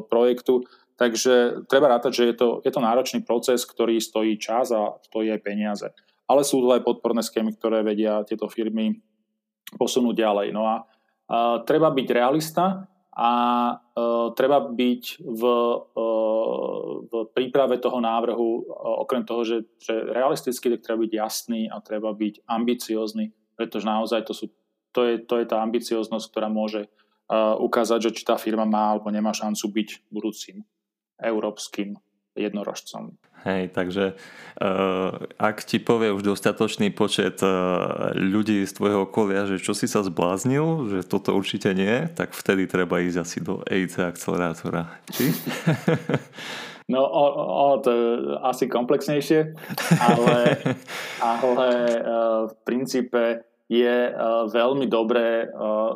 S1: projektu. Takže treba rátať, že je to, je to náročný proces, ktorý stojí čas a stojí aj peniaze. Ale sú tu aj podporné schémy, ktoré vedia tieto firmy posunúť ďalej. No a, a treba byť realista a e, treba byť v, e, v príprave toho návrhu, e, okrem toho, že, že realisticky, tak treba byť jasný a treba byť ambiciózny, pretože naozaj to, sú, to, je, to je tá ambicioznosť, ktorá môže e, ukázať, že či tá firma má alebo nemá šancu byť budúcim európskym jednorožcom.
S2: Hej, takže uh, ak ti povie už dostatočný počet uh, ľudí z tvojho okolia, že čo si sa zbláznil, že toto určite nie, tak vtedy treba ísť asi do EIC akcelerátora. Či? <laughs>
S1: No, o, o, to asi komplexnejšie, ale, <laughs> ale uh, v princípe je uh, veľmi dobré uh,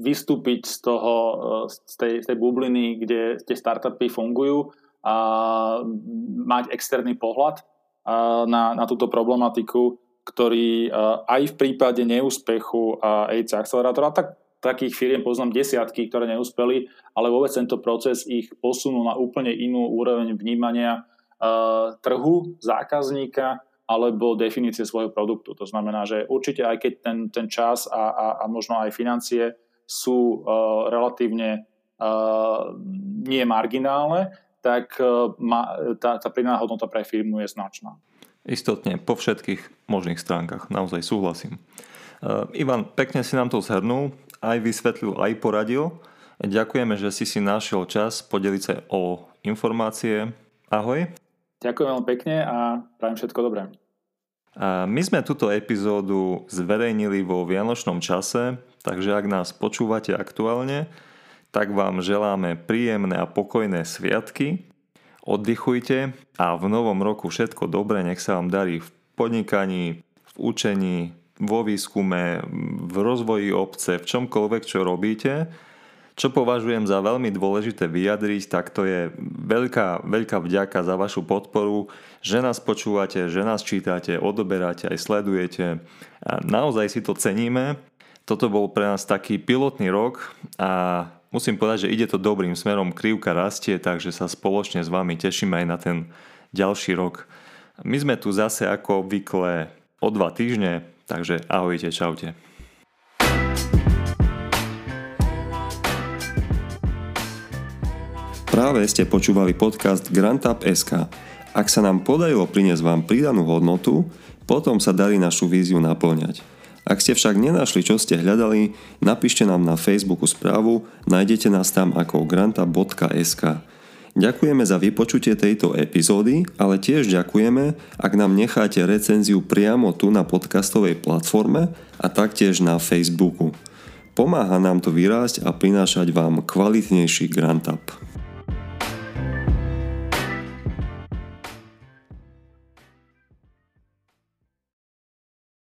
S1: vystúpiť z toho, z tej, z tej bubliny, kde tie startupy fungujú mať externý pohľad na, na túto problematiku, ktorý aj v prípade neúspechu AIDS akcelerátora, tak takých firiem poznám desiatky, ktoré neúspeli, ale vôbec tento proces ich posunul na úplne inú úroveň vnímania trhu, zákazníka alebo definície svojho produktu. To znamená, že určite aj keď ten, ten čas a, a, a možno aj financie sú uh, relatívne uh, nie marginálne, tak e, tá, tá pridaná hodnota pre firmu je značná.
S2: Istotne, po všetkých možných stránkach, naozaj súhlasím. Uh, Ivan, pekne si nám to zhrnul, aj vysvetlil, aj poradil. Ďakujeme, že si si našiel čas podeliť sa o informácie. Ahoj.
S1: Ďakujem veľmi pekne a prajem všetko dobré.
S2: A my sme túto epizódu zverejnili vo Vianočnom čase, takže ak nás počúvate aktuálne, tak vám želáme príjemné a pokojné sviatky. Oddychujte a v novom roku všetko dobré, nech sa vám darí v podnikaní, v učení, vo výskume, v rozvoji obce, v čomkoľvek, čo robíte. Čo považujem za veľmi dôležité vyjadriť, tak to je veľká, veľká vďaka za vašu podporu, že nás počúvate, že nás čítate, odoberáte, aj sledujete. Naozaj si to ceníme. Toto bol pre nás taký pilotný rok a musím povedať, že ide to dobrým smerom, krivka rastie, takže sa spoločne s vami tešíme aj na ten ďalší rok. My sme tu zase ako obvykle o dva týždne, takže ahojte, čaute. Práve ste počúvali podcast GrantUp SK. Ak sa nám podarilo priniesť vám pridanú hodnotu, potom sa darí našu víziu naplňať.
S3: Ak ste však nenašli, čo ste hľadali, napíšte nám na Facebooku správu, nájdete nás tam ako granta.sk. Ďakujeme za vypočutie tejto epizódy, ale tiež ďakujeme, ak nám necháte recenziu priamo tu na podcastovej platforme a taktiež na Facebooku. Pomáha nám to vyrásť a prinášať vám kvalitnejší Grant Up.